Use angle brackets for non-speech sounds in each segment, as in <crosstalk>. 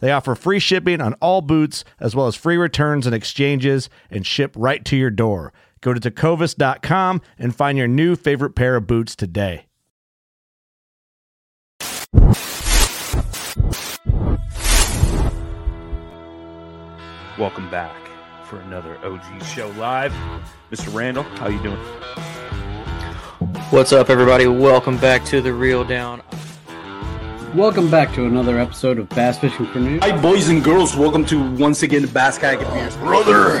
They offer free shipping on all boots, as well as free returns and exchanges, and ship right to your door. Go to tecovas.com and find your new favorite pair of boots today. Welcome back for another OG show live. Mr. Randall, how you doing? What's up, everybody? Welcome back to the Reel Down. Welcome back to another episode of Bass Fishing for Noobs. Hi, boys and girls. Welcome to once again Bass Kayak Advance. Brother,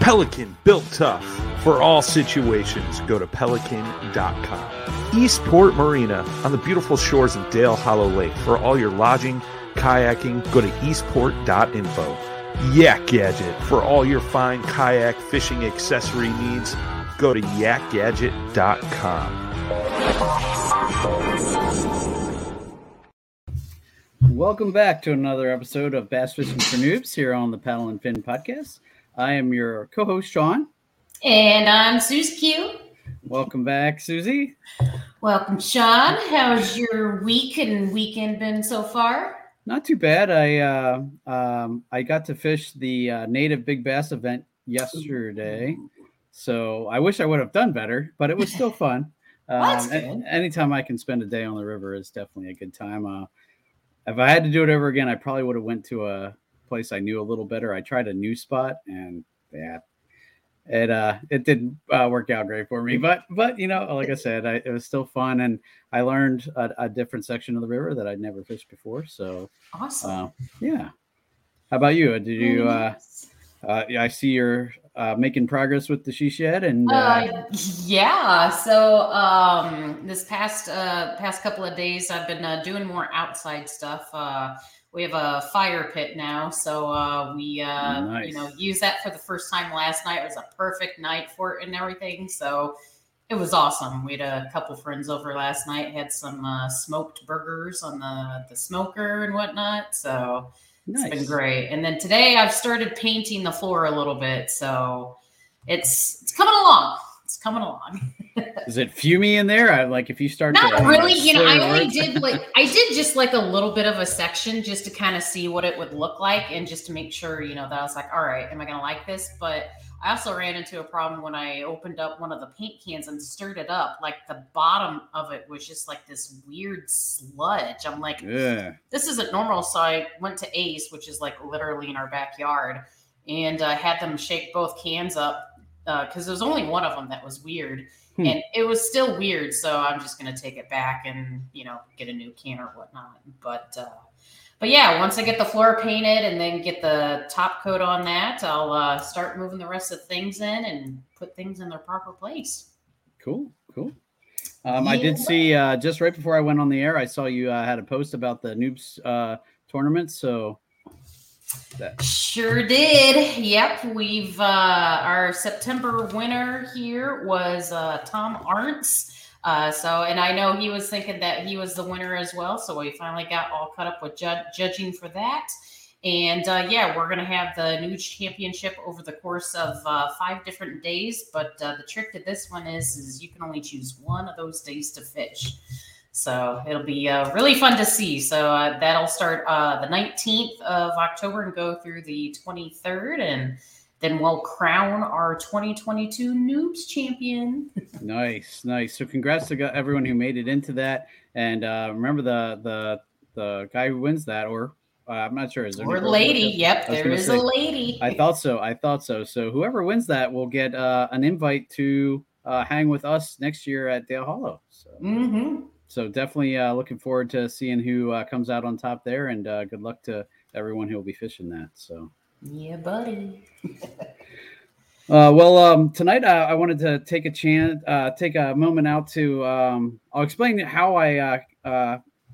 Pelican Built Tough. For all situations, go to pelican.com. Eastport Marina on the beautiful shores of Dale Hollow Lake. For all your lodging, kayaking, go to eastport.info. Yak Gadget. For all your fine kayak fishing accessory needs, go to yakgadget.com. Welcome back to another episode of Bass Fishing for Noobs here on the Paddle and Fin podcast. I am your co-host Sean. And I'm Susie Q. Welcome back, Susie. Welcome, Sean. How's your week and weekend been so far? Not too bad. I uh, um, I got to fish the uh, native big bass event yesterday, so I wish I would have done better, but it was still <laughs> fun. Um, a- anytime I can spend a day on the river is definitely a good time. Uh, if I had to do it over again, I probably would have went to a place I knew a little better. I tried a new spot, and yeah, it uh it didn't uh, work out great for me. But but you know, like I said, I, it was still fun, and I learned a, a different section of the river that I'd never fished before. So awesome. Uh, yeah. How about you? Did you? Uh, uh, I see you're uh, making progress with the she shed, and uh, Uh, yeah. So um, this past uh, past couple of days, I've been uh, doing more outside stuff. We have a fire pit now, so uh, we uh, Nice. you know use that for the first time last night. It was a perfect night for it and everything. So it was awesome. We had a couple friends over last night. Had some uh, smoked burgers on the the smoker and whatnot. So it's been great. And then today I've started painting the floor a little bit, so it's it's coming along. It's coming along. <laughs> is it fumey in there? I like if you start. to, Not uh, really, you know. I only did like I did just like a little bit of a section just to kind of see what it would look like and just to make sure, you know, that I was like, all right, am I gonna like this? But I also ran into a problem when I opened up one of the paint cans and stirred it up. Like the bottom of it was just like this weird sludge. I'm like, Yeah. this isn't normal. So I went to Ace, which is like literally in our backyard, and uh, had them shake both cans up because there was only one of them that was weird, Hmm. and it was still weird. So I'm just gonna take it back and you know get a new can or whatnot. But uh, but yeah, once I get the floor painted and then get the top coat on that, I'll uh, start moving the rest of the things in and put things in their proper place. Cool, cool. Um, I did see uh, just right before I went on the air, I saw you uh, had a post about the noobs uh, tournament. So that. sure did. Yep, we've uh, our September winner here was uh, Tom Arntz. Uh, so, and I know he was thinking that he was the winner as well. So we finally got all caught up with ju- judging for that. And uh, yeah, we're going to have the new championship over the course of uh, five different days. But uh, the trick to this one is, is you can only choose one of those days to fish. So it'll be uh, really fun to see. So uh, that'll start uh, the 19th of October and go through the 23rd. And then we'll crown our 2022 Noobs champion. <laughs> nice, nice. So congrats to everyone who made it into that. And remember the the the guy who wins that, or uh, I'm not sure. Is there or lady? Yep, there is say, a lady. I thought so. I thought so. So whoever wins that will get uh, an invite to uh, hang with us next year at Dale Hollow. So, mm-hmm. So definitely uh, looking forward to seeing who uh, comes out on top there, and uh, good luck to everyone who will be fishing that. So yeah, buddy. Uh, well, um, tonight uh, I wanted to take a chance, uh, take a moment out to. Um, I'll explain how I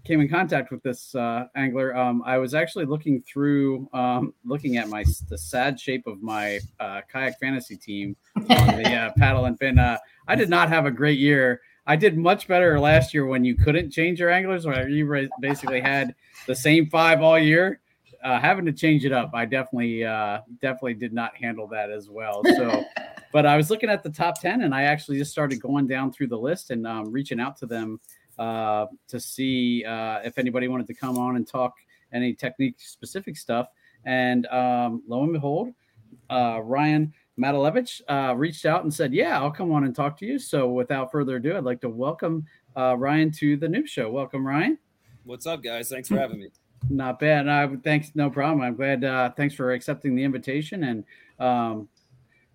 came in contact with this uh, angler, um, I was actually looking through, um, looking at my the sad shape of my uh, kayak fantasy team on the uh, <laughs> paddle and fin. Uh, I did not have a great year. I did much better last year when you couldn't change your anglers, where you basically had the same five all year. Uh, having to change it up, I definitely, uh, definitely did not handle that as well. <laughs> So, but I was looking at the top ten, and I actually just started going down through the list and um, reaching out to them uh, to see uh, if anybody wanted to come on and talk any technique specific stuff. And um, lo and behold, uh, Ryan Matylewicz uh, reached out and said, "Yeah, I'll come on and talk to you." So, without further ado, I'd like to welcome uh, Ryan to the Noob Show. Welcome, Ryan. What's up, guys? Thanks for having me. Not bad. No, thanks. No problem. I'm glad. Uh, thanks for accepting the invitation. And um,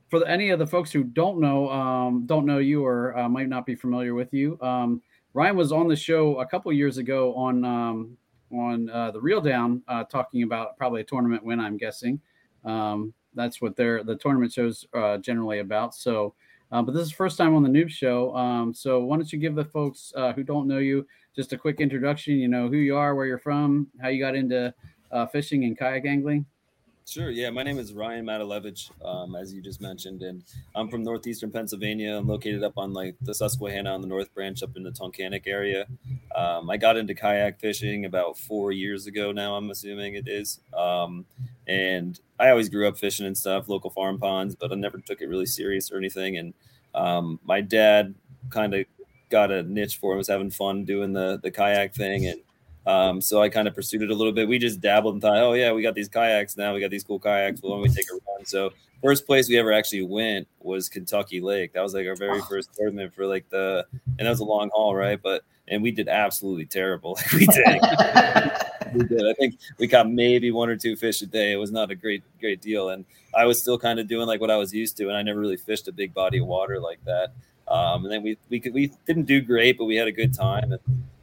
for the, any of the folks who don't know, um, don't know you or uh, might not be familiar with you, um, Ryan was on the show a couple years ago on um, on uh, the Reel Down, uh, talking about probably a tournament win. I'm guessing um, that's what their the tournament shows uh, generally about. So, uh, but this is first time on the Noob Show. Um, so why don't you give the folks uh, who don't know you just a quick introduction? You know who you are, where you're from, how you got into uh, fishing and kayak angling. Sure. Yeah, my name is Ryan Matylewicz, um, as you just mentioned, and I'm from northeastern Pennsylvania. I'm located up on like the Susquehanna on the North Branch, up in the Tunkhannock area. Um, I got into kayak fishing about four years ago now. I'm assuming it is, um, and I always grew up fishing and stuff, local farm ponds, but I never took it really serious or anything. And um, my dad kind of got a niche for him, was having fun doing the the kayak thing, and um, so I kind of pursued it a little bit. We just dabbled and thought, oh yeah, we got these kayaks now. We got these cool kayaks. Well, when we take a run. So first place we ever actually went was Kentucky Lake. That was like our very first tournament for like the, and that was a long haul, right? But and we did absolutely terrible. <laughs> we did. we did. I think we caught maybe one or two fish a day. It was not a great great deal, and I was still kind of doing like what I was used to, and I never really fished a big body of water like that. Um, and then we we could we didn't do great, but we had a good time. And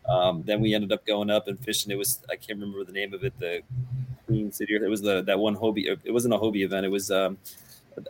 um, then we ended up going up and fishing. It was I can't remember the name of it. The Queen City. It was the that one Hobie. It wasn't a Hobie event. It was um,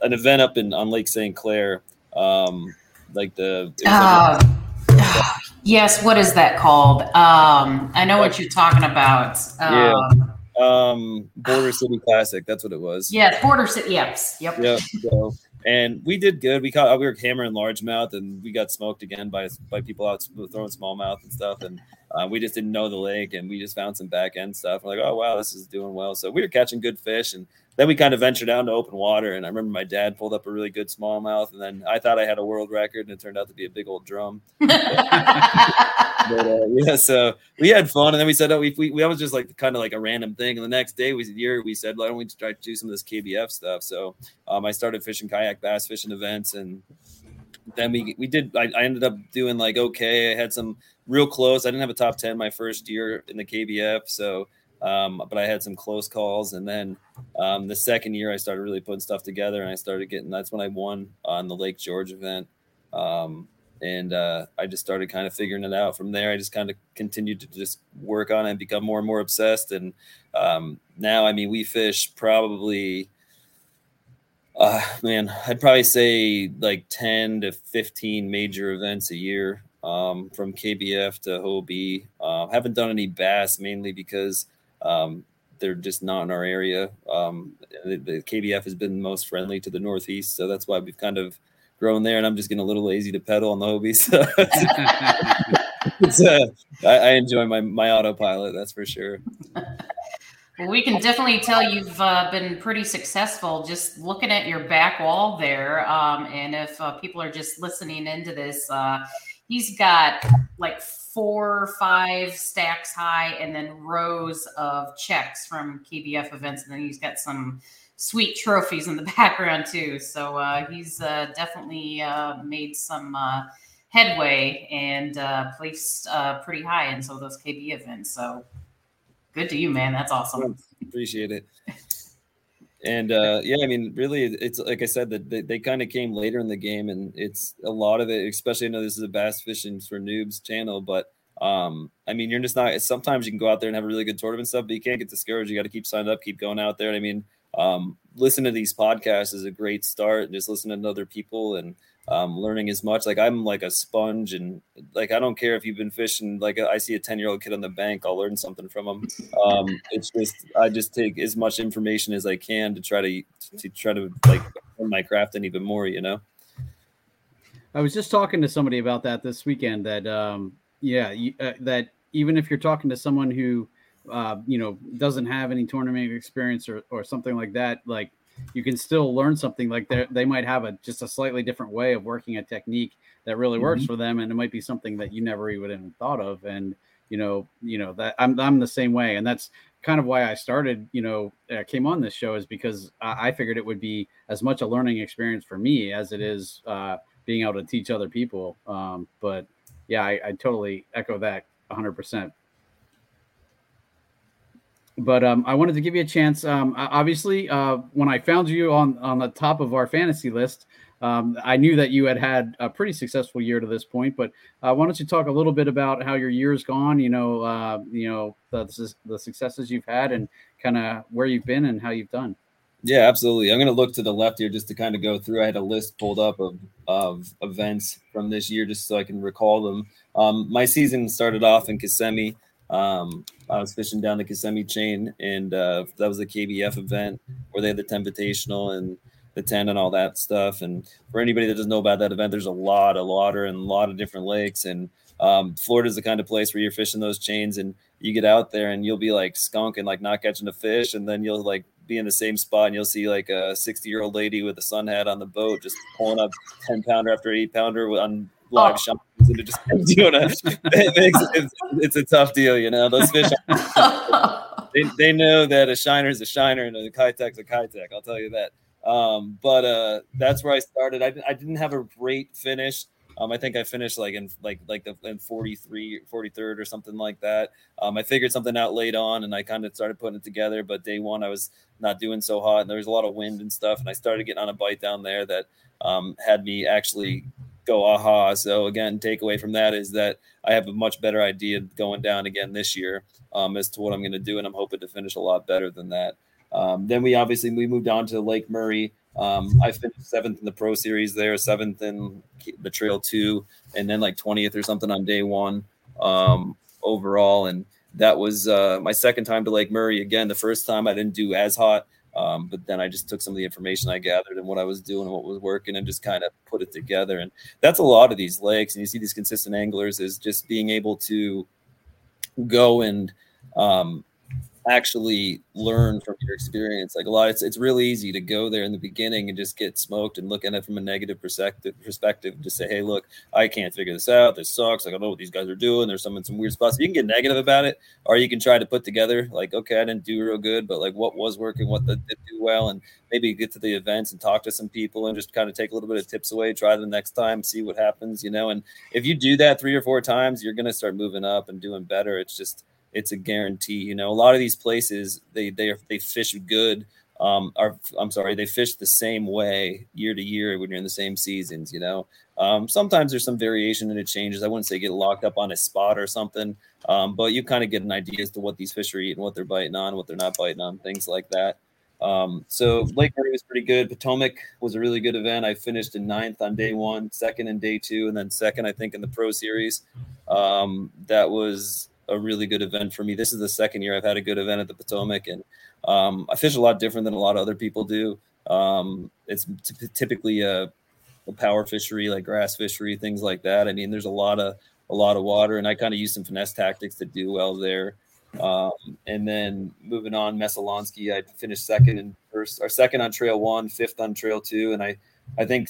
an event up in on Lake St. Clair. Um, like the. Uh, like <sighs> yes. What is that called? Um, I know what you're talking about. yeah. Um, um, Border City Classic. That's what it was. Yeah, Border City. Yes. Yep. Yep. So and we did good. We caught we were hammering largemouth, and we got smoked again by by people out throwing smallmouth and stuff. And uh, we just didn't know the lake, and we just found some back end stuff. We're like, oh wow, this is doing well. So we were catching good fish, and then we kind of ventured out to open water. And I remember my dad pulled up a really good smallmouth, and then I thought I had a world record, and it turned out to be a big old drum. <laughs> but, uh, yeah, so we had fun, and then we said, oh, we, we, we was just like kind of like a random thing. And the next day, we year we said, why don't we try to do some of this KBF stuff? So um, I started fishing kayak bass fishing events, and then we we did. I, I ended up doing like okay. I had some real close. I didn't have a top ten my first year in the KBF, so. Um, but I had some close calls, and then um, the second year I started really putting stuff together, and I started getting. That's when I won on the Lake George event, um, and uh, I just started kind of figuring it out. From there, I just kind of continued to just work on it and become more and more obsessed. And um, now, I mean, we fish probably, uh, man, I'd probably say like ten to fifteen major events a year um, from KBF to Hobie. Uh, haven't done any bass mainly because um, they're just not in our area. Um, the, the, KBF has been most friendly to the Northeast, so that's why we've kind of grown there. And I'm just getting a little lazy to pedal on the Hobie. So <laughs> uh, I, I, enjoy my my autopilot, that's for sure. Well, we can definitely tell you've uh, been pretty successful just looking at your back wall there. Um, and if uh, people are just listening into this, uh, he's got like four five stacks high and then rows of checks from KBF events. And then he's got some sweet trophies in the <laughs> background too. So uh, he's uh, definitely uh, made some uh, headway and uh, placed uh, pretty high in some of those KB events. So good to you, man. That's awesome. Appreciate it. And uh, yeah, I mean, really, it's like I said that they, they kind of came later in the game, and it's a lot of it. Especially, I know this is a bass fishing for noobs channel, but um, I mean, you're just not. Sometimes you can go out there and have a really good tournament stuff, but you can't get discouraged. You got to keep signed up, keep going out there. I mean, um, listen to these podcasts is a great start. Just listen to other people and um, learning as much. Like I'm like a sponge, and like I don't care if you've been fishing. Like I see a ten year old kid on the bank, I'll learn something from him. Um, it's just I just take as much information as I can to try to to try to like my craft and even more. You know. I was just talking to somebody about that this weekend. That um, yeah, you, uh, that even if you're talking to someone who uh, you know doesn't have any tournament experience or or something like that, like you can still learn something like they they might have a just a slightly different way of working a technique that really works mm-hmm. for them and it might be something that you never even thought of and you know you know that I'm I'm the same way and that's kind of why I started you know uh, came on this show is because I, I, figured it would be as much a learning experience for me as it is uh, being able to teach other people um, but yeah I, I totally echo that 100 percent but um, I wanted to give you a chance. Um, obviously, uh, when I found you on on the top of our fantasy list, um, I knew that you had had a pretty successful year to this point. But uh, why don't you talk a little bit about how your year's gone? You know, uh, you know the, the successes you've had, and kind of where you've been and how you've done. Yeah, absolutely. I'm going to look to the left here just to kind of go through. I had a list pulled up of, of events from this year just so I can recall them. Um, my season started off in Kissimmee. Um, I was fishing down the Kissimmee chain, and uh, that was a KBF event where they had the Temptational and the 10 and all that stuff. And for anybody that doesn't know about that event, there's a lot of water and a lot of different lakes. And um, Florida is the kind of place where you're fishing those chains and you get out there and you'll be like skunk and like not catching a fish. And then you'll like be in the same spot and you'll see like a 60 year old lady with a sun hat on the boat just pulling up 10 pounder after eight pounder on live oh. shots and it just makes it's, it's, a tough deal, you know. Those fish they, they know that a shiner is a shiner and a Keitech's a Keitech, I'll tell you that. Um, but uh, that's where I started. I, I didn't have a great finish. Um, I think I finished like in like like the in 43, 43rd or something like that. Um, I figured something out late on and I kind of started putting it together. But day one, I was not doing so hot and there was a lot of wind and stuff. And I started getting on a bite down there that um, had me actually go aha. So again, takeaway from that is that I have a much better idea going down again this year um, as to what I'm going to do, and I'm hoping to finish a lot better than that. Um, then we obviously we moved on to Lake Murray. Um, I finished seventh in the Pro Series there, seventh in the Trail Two, and then like twentieth or something on day one um, overall. And that was uh, my second time to Lake Murray. Again, the first time I didn't do as hot. Um, but then I just took some of the information I gathered and what I was doing and what was working and just kind of put it together. And that's a lot of these lakes. And you see these consistent anglers is just being able to go and um, actually learn from your experience. Like a lot, it's it's really easy to go there in the beginning and just get smoked and look at it from a negative perspective. Perspective, just say, "Hey, look, I can't figure this out. This sucks. I don't know what these guys are doing. There's some in some weird spots." You can get negative about it, or you can try to put together like, "Okay, I didn't do real good, but like, what was working? What did do well?" And maybe get to the events and talk to some people and just kind of take a little bit of tips away. Try the next time, see what happens. You know, and if you do that three or four times, you're gonna start moving up and doing better. It's just it's a guarantee. You know, a lot of these places they they are, they fish good. Um, are I'm sorry, they fish the same way year to year when you're in the same seasons. You know, um, sometimes there's some variation and it changes. I wouldn't say get locked up on a spot or something, um, but you kind of get an idea as to what these fish are eating, what they're biting on, what they're not biting on, things like that. Um, so Lake Murray was pretty good. Potomac was a really good event. I finished in ninth on day one, second in day two, and then second, I think, in the Pro Series. Um, that was a really good event for me. This is the second year I've had a good event at the Potomac, and um, I fish a lot different than a lot of other people do. Um, it's t- typically a, a, power fishery, like grass fishery, things like that. I mean, there's a lot of a lot of water, and I kind of use some finesse tactics to do well there. Um, and then moving on, Messalonskee, I finished second and first, or second on trail one, fifth on trail two, and I, I think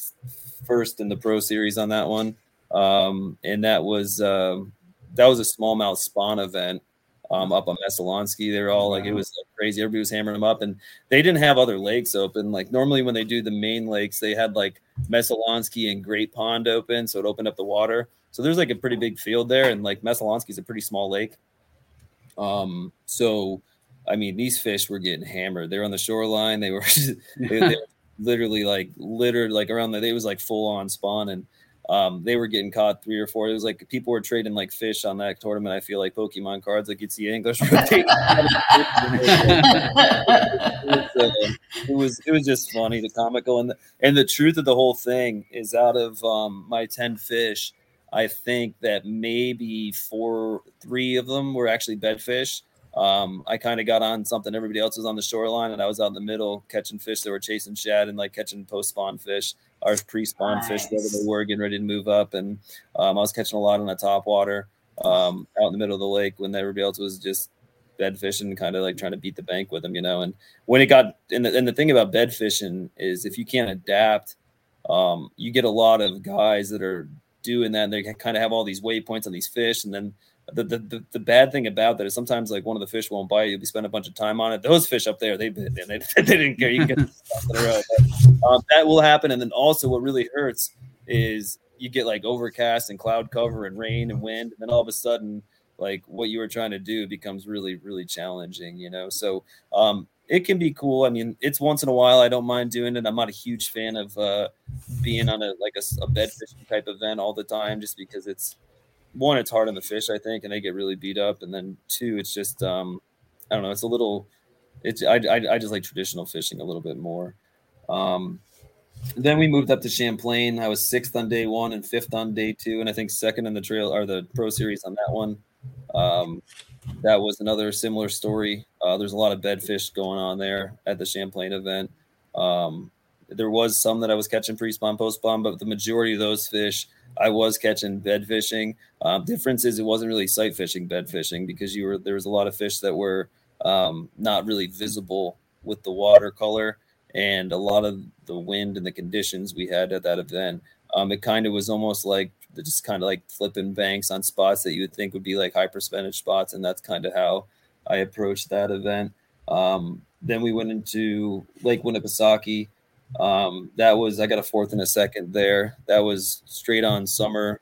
first in the pro series on that one. Um, and that was um, that was a smallmouth spawn event um, up on Messalonskee. They were all like, it was like crazy. Everybody was hammering them up, and they didn't have other lakes open. Like normally when they do the main lakes, they had like Messalonskee and Great Pond open, so it opened up the water. So there's like a pretty big field there, and like Messalonskee is a pretty small lake. Um, so I mean, these fish were getting hammered. They're on the shoreline. They were, <laughs> they, they <laughs> literally like littered like around the. It was like full on spawn, and um, they were getting caught three or four. It was like people were trading like fish on that tournament. I feel like Pokemon cards, like you'd see English <laughs> rotate. it, was, uh, it was it was just funny, the comical, and the, and the truth of the whole thing is out of um, my ten fish, I think that maybe four, three of them were actually bedfish. Um, I kind of got on something. Everybody else was on the shoreline, and I was out in the middle catching fish that were chasing shad and like catching post spawn fish our pre-spawn nice. fish whether they were getting ready to move up, and um, I was catching a lot on the top water um, out in the middle of the lake when everybody else was just bed fishing, kind of like trying to beat the bank with them, you know. And when it got and the, and the thing about bed fishing is if you can't adapt, um, you get a lot of guys that are doing that and they kind of have all these waypoints on these fish and then the, the, the, the, bad thing about that is sometimes like one of the fish won't bite you. You spend a bunch of time on it. Those fish up there, they they, they, <laughs> they didn't care. You can get but, um, that will happen. And then also, what really hurts is you get like overcast and cloud cover and rain and wind, and then all of a sudden, like what you were trying to do becomes really really challenging. You know, so um, it can be cool. I mean, it's once in a while. I don't mind doing it. I'm not a huge fan of uh, being on a like a, a bed fishing type event all the time, just because it's one, it's hard on the fish, I think, and they get really beat up. And then two, it's just um, I don't know, it's a little it's I, I, I just like traditional fishing a little bit more. Um, then we moved up to Champlain. I was sixth on day one and fifth on day two, and I think second in the trail or the pro series on that one. Um, that was another similar story. Uh, there's a lot of bedfish going on there at the Champlain event. Um, there was some that I was catching pre spawn, post spawn, but the majority of those fish I was catching bed fishing. Um, difference is it wasn't really sight fishing, bed fishing because you were there was a lot of fish that were um, not really visible with the watercolor and a lot of the wind and the conditions we had at that event. Um, it kind of was almost like just kind of like flipping banks on spots that you would think would be like high percentage spots, and that's kind of how I approached that event. Um, then we went into Lake Winnipesaukee. Um, that was I got a fourth and a second there. That was straight on summer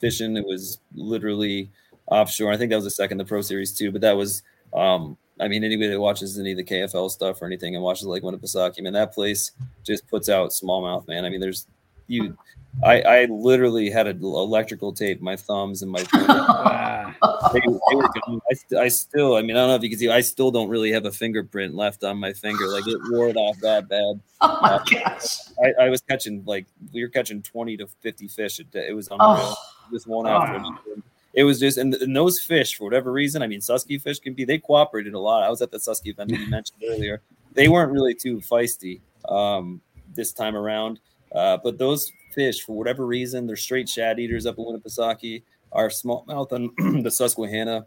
fishing. It was literally offshore. I think that was the second the Pro Series too, but that was um, I mean anybody that watches any of the KFL stuff or anything and watches like Winnipesaukee, man, that place just puts out smallmouth, man. I mean, there's you I, I literally had an electrical tape my thumbs and my <laughs> they, they were I, I, still I mean I don't know if you can see I still don't really have a fingerprint left on my finger. Like it wore it off that bad. <laughs> Oh my uh, gosh. I, I, was catching like we were catching 20 to 50 fish a day. It was unreal. Oh. just one after oh. it was just and, and, those fish for whatever reason I mean Susky fish can be they cooperated a lot. I was at the Susky event you <laughs> mentioned earlier. They weren't really too feisty um, this time around uh, but those fish, for whatever reason, they're straight shad eaters up in Winnipesaukee. Our smallmouth on <clears throat> the Susquehanna,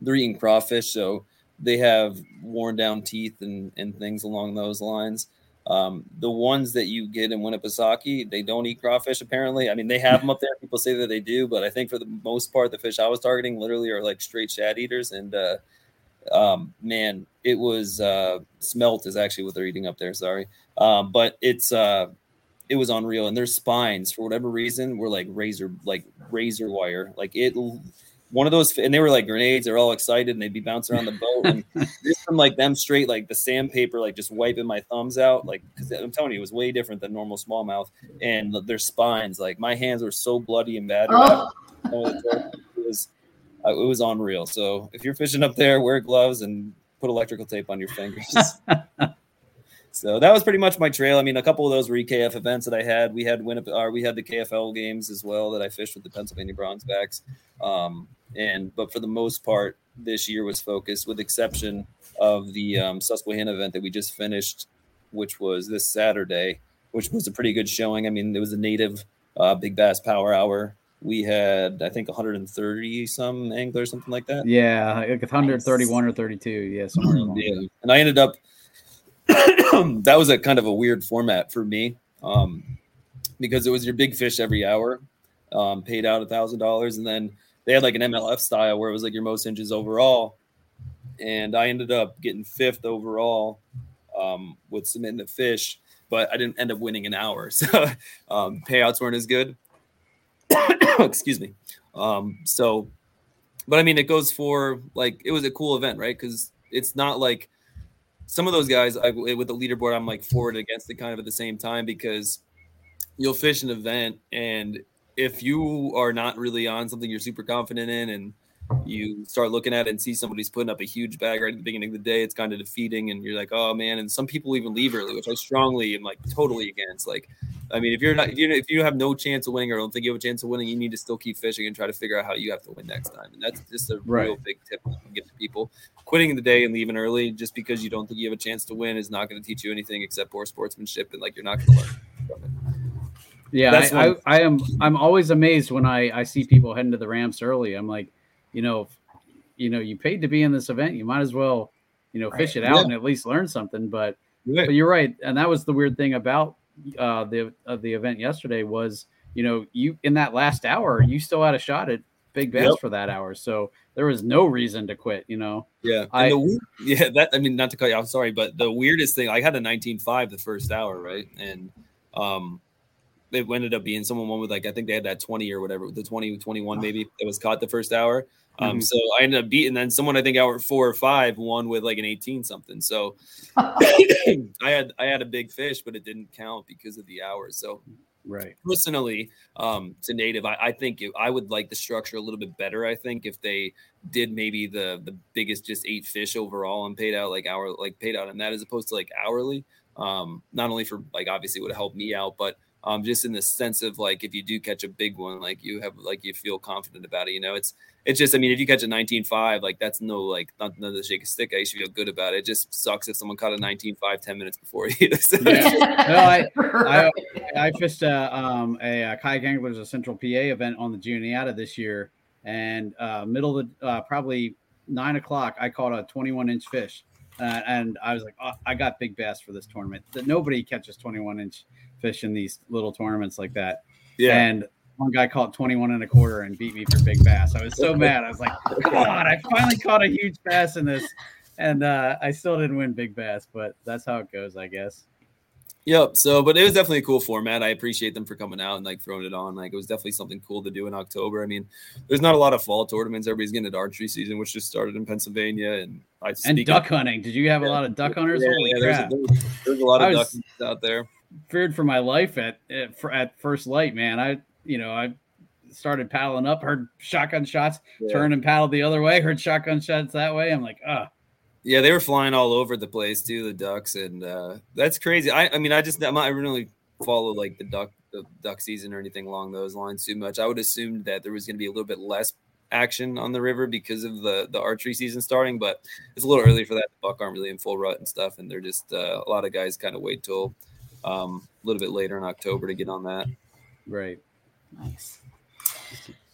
they're eating crawfish, so they have worn down teeth and, and things along those lines. Um, the ones that you get in Winnipesaukee, they don't eat crawfish. Apparently, I mean they have <laughs> them up there. People say that they do, but I think for the most part, the fish I was targeting literally are like straight shad eaters. And uh, um, man, it was uh, smelt is actually what they're eating up there. Sorry, um, but it's uh, it was unreal. And their spines, for whatever reason, were like razor, like razor wire. Like it, one of those, and they were like grenades. They're all excited and they'd be bouncing around the boat. And <laughs> just from like them straight, like the sandpaper, like just wiping my thumbs out. Like, because I'm telling you, it was way different than normal smallmouth. And their spines, like my hands were so bloody and bad. Oh. <laughs> It was, uh, it was unreal. So if you're fishing up there, wear gloves and put electrical tape on your fingers. <laughs> so that was pretty much my trail. I mean, a couple of those were EKF events that I had. We had Winnipeg, or we had the KFL games as well that I fished with the Pennsylvania Bronzebacks. Um, and but for the most part, this year was focused, with exception of the um, Susquehanna event that we just finished, which was this Saturday, which was a pretty good showing. I mean, it was a native uh, big bass power hour. We had, I think, 130 some anglers, something like that. Yeah, like 131 or 32. Yeah, somewhere <clears throat> yeah. And I ended up. <coughs> that was a kind of a weird format for me, um, because it was your big fish every hour, um, paid out a thousand dollars, and then they had like an MLF style where it was like your most inches overall, and I ended up getting fifth overall um, with submitting the fish, but I didn't end up winning an hour, <laughs> so um, payouts weren't as good. <coughs> Excuse me. Um, so, but I mean, it goes for like it was a cool event, right? Because it's not like some of those guys I, with the leaderboard. I'm like forward against it kind of at the same time because you'll fish an event and if you are not really on something you're super confident in and you start looking at it and see somebody's putting up a huge bag right at the beginning of the day, it's kind of defeating. And you're like, oh man. And some people even leave early, which I strongly am like totally against. Like, I mean, if you're not, if you if you have no chance of winning or don't think you have a chance of winning, you need to still keep fishing and try to figure out how you have to win next time. And that's just a Right. real big tip I can give to people. Quitting the day and leaving early just because you don't think you have a chance to win is not going to teach you anything except poor sportsmanship and like you're not going to learn from it. Yeah, I, I, I am. I'm always amazed when I I see people heading to the ramps early. I'm like, you know, you know, you paid to be in this event. You might as well, you know, fish it out Yeah. and at least learn something. But Right. but you're right, and that was the weird thing about uh, the uh, the event yesterday was, you know, you in that last hour, you still had a shot at big bass Yep. for that hour, so there was no reason to quit. You know, Yeah, I- and the weird, <laughs> yeah, that I mean, not to cut you off, sorry, but the weirdest thing, I had a 19.5 the first hour, right, and um, it ended up being someone won with like I think they had that 20 or whatever, the 20 21 maybe that was caught the first hour. Um, Mhm. so I ended up beating then someone I think hour four or five won with like an 18 something. So <laughs> <coughs> I had I had a big fish, but it didn't count because of the hours. So right? personally um to native i, I think it, i would like the structure a little bit better i think if they did maybe the the biggest just eight fish overall and paid out like hour like paid out on that as opposed to like hourly um not only for like obviously would help me out but um just in the sense of like if you do catch a big one like you have like you feel confident about it you know? It's it's just i mean if you catch a 19.5 like that's no like not none of shake a stick i should feel good about it. It just sucks if someone caught a 19.5 10 minutes before you <laughs> Yeah. no, I, I <laughs> I fished a, um, a, uh kayak anglers a Central PA event on the Juniata this year, and uh, middle of the uh, probably nine o'clock, I caught a 21 inch fish, uh, and I was like, oh, I got big bass for this tournament. That nobody catches 21 inch fish in these little tournaments like that. Yeah. and one guy caught 21 and a quarter and beat me for big bass. I was so <laughs> mad. I was like, God, I finally caught a huge bass in this. And uh, I still didn't win big bass, but that's how it goes, I guess. Yep. So, but it was definitely a cool format. I appreciate them for coming out and like throwing it on. Like, it was definitely something cool to do in October. I mean, there's not a lot of fall tournaments. Everybody's getting into archery season, which just started in Pennsylvania, and I And duck hunting. Did you have a lot of duck hunters? Yeah, Holy yeah, there's, a, there's, there's a lot of ducks out there. feared for my life at at, at first light, man. I you know I started paddling up, heard shotgun shots, Yeah. turned and paddled the other way, heard shotgun shots that way. I'm like, ah, Yeah, they were flying all over the place too, the ducks, and uh, that's crazy. I, I mean, I just I'm not, I really follow like the duck the duck season or anything along those lines too much. I would assume that there was going to be a little bit less action on the river because of the the archery season starting, but it's a little early for that. The buck aren't really in full rut and stuff, and they're just uh, a lot of guys kind of wait till um, a little bit later in October to get on that. right. Nice.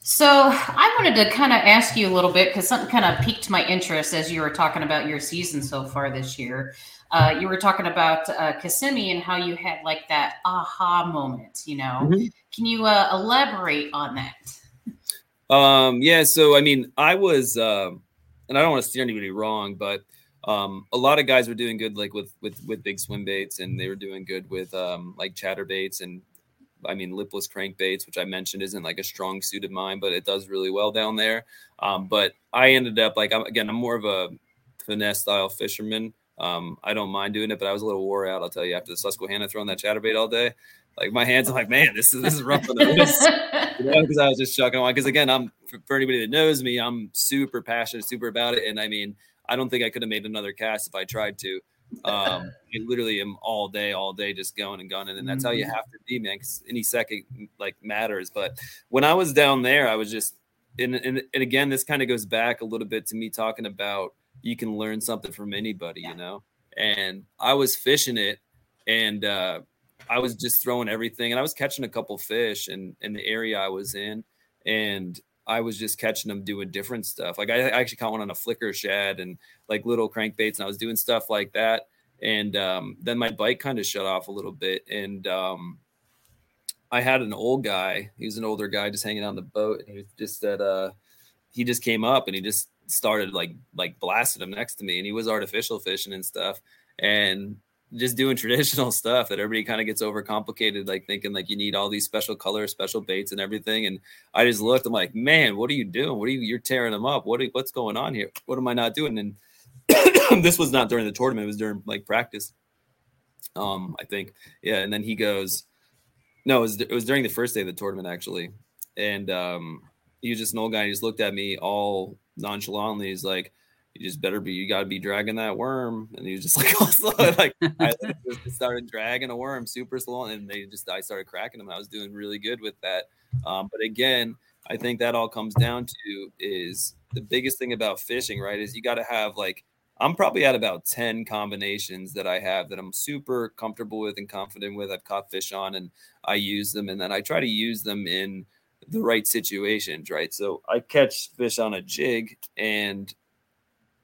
So I wanted to kind of ask you a little bit because something kind of piqued my interest as you were talking about your season so far this year. Uh, you were talking about uh, Kissimmee and how you had like that aha moment. You know, Mhm. can you uh, elaborate on that? Um, yeah, so I mean, I was, um, and I don't want to steer anybody wrong, but um, a lot of guys were doing good, like with with with big swim baits, and they were doing good with um, like chatter baits, and I mean, lipless crankbaits, which I mentioned isn't like a strong suit of mine, but it does really well down there. Um, but I ended up like, I'm, again, I'm more of a finesse style fisherman. Um, I don't mind doing it, but I was a little wore out. I'll tell you after the Susquehanna throwing that chatterbait all day, like my hands, I'm like, man, this is this is rough on the wrist <laughs> you know, because I was just chucking on. Because again, I'm for, for anybody that knows me, I'm super passionate, super about it, and I mean, I don't think I could have made another cast if I tried to. Um, <laughs> I literally am all day, all day, just going and gunning, and that's how you Mhm. have to be, man. Because any second like matters. But when I was down there, I was just, and and, and again, this kind of goes back a little bit to me talking about you can learn something from anybody, you know. And I was fishing it, and uh, I was just throwing everything, and I was catching a couple fish in in the area I was in, and I was just catching them doing different stuff. Like I, I actually caught one on a flicker shad and like little crankbaits, and I was doing stuff like that. And um, then my bike kind of shut off a little bit, and um, I had an old guy. He was an older guy just hanging on the boat, and he was just that. uh, he just came up and he just started like like blasting him next to me, and he was artificial fishing and stuff, and just doing <laughs> traditional stuff that everybody kind of gets overcomplicated, like thinking like you need all these special colors, special baits, and everything. And I just looked, I'm like, man, what are you doing? What are you? You're tearing them up. What? Are, what's going on here? What am I not doing? And <coughs> this was not during the tournament; it was during like practice. Um, I think, yeah. And then he goes, no, it was it was during the first day of the tournament actually, and um, he was just an old guy. He just looked at me all nonchalantly. He's like, "You just better be. You got to be dragging that worm." And he was just <laughs> like, like <laughs> I just started dragging a worm super slow, and they just I started cracking them. I was doing really good with that. Um, but again, I think that all comes down to is the biggest thing about fishing, right? Is you got to have like I'm probably at about 10 combinations that I have that I'm super comfortable with and confident with. I've caught fish on and I use them and then I try to use them in the right situations, right? So I catch fish on a jig and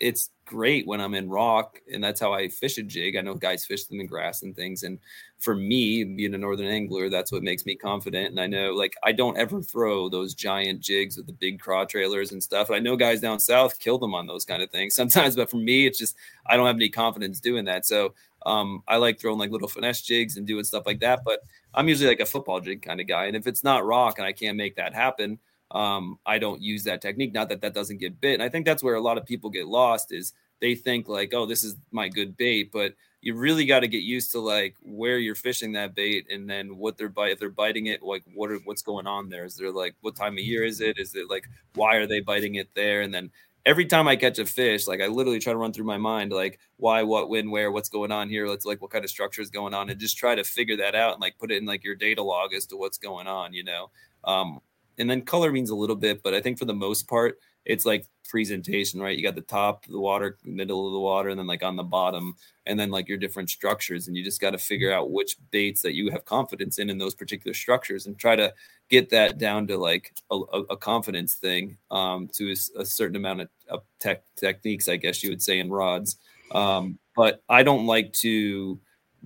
it's great when I'm in rock and that's how I fish a jig. I know guys fish them in grass and things. And for me, being a northern angler, that's what makes me confident. And I know like I don't ever throw those giant jigs with the big craw trailers and stuff. I know guys down south kill them on those kind of things <laughs> sometimes, but for me, it's just I don't have any confidence doing that. So um, I like throwing like little finesse jigs and doing stuff like that. But I'm usually like a football jig kind of guy. And if it's not rock and I can't make that happen, um, I don't use that technique. Not that that doesn't get bit. And I think that's where a lot of people get lost is they think like, oh, this is my good bait, but you really got to get used to like where you're fishing that bait and then what they're bite if they're biting it, like what are what's going on there? Is there like what time of year is it? Is it like why are they biting it there? And then every time I catch a fish, like I literally try to run through my mind, like why, what, when, where, what's going on here. Let's like what kind of structure is going on, and just try to figure that out and like put it in like your data log as to what's going on, you know. Um, and then color means a little bit, but I think for the most part, it's like presentation, right? You got the top, the water, middle of the water, and then like on the bottom, and then like your different structures. And you just got to figure out which baits that you have confidence in in those particular structures and try to get that down to like a, a confidence thing um, to a, certain amount of, of tech, techniques, I guess you would say, in rods. Um, but I don't like to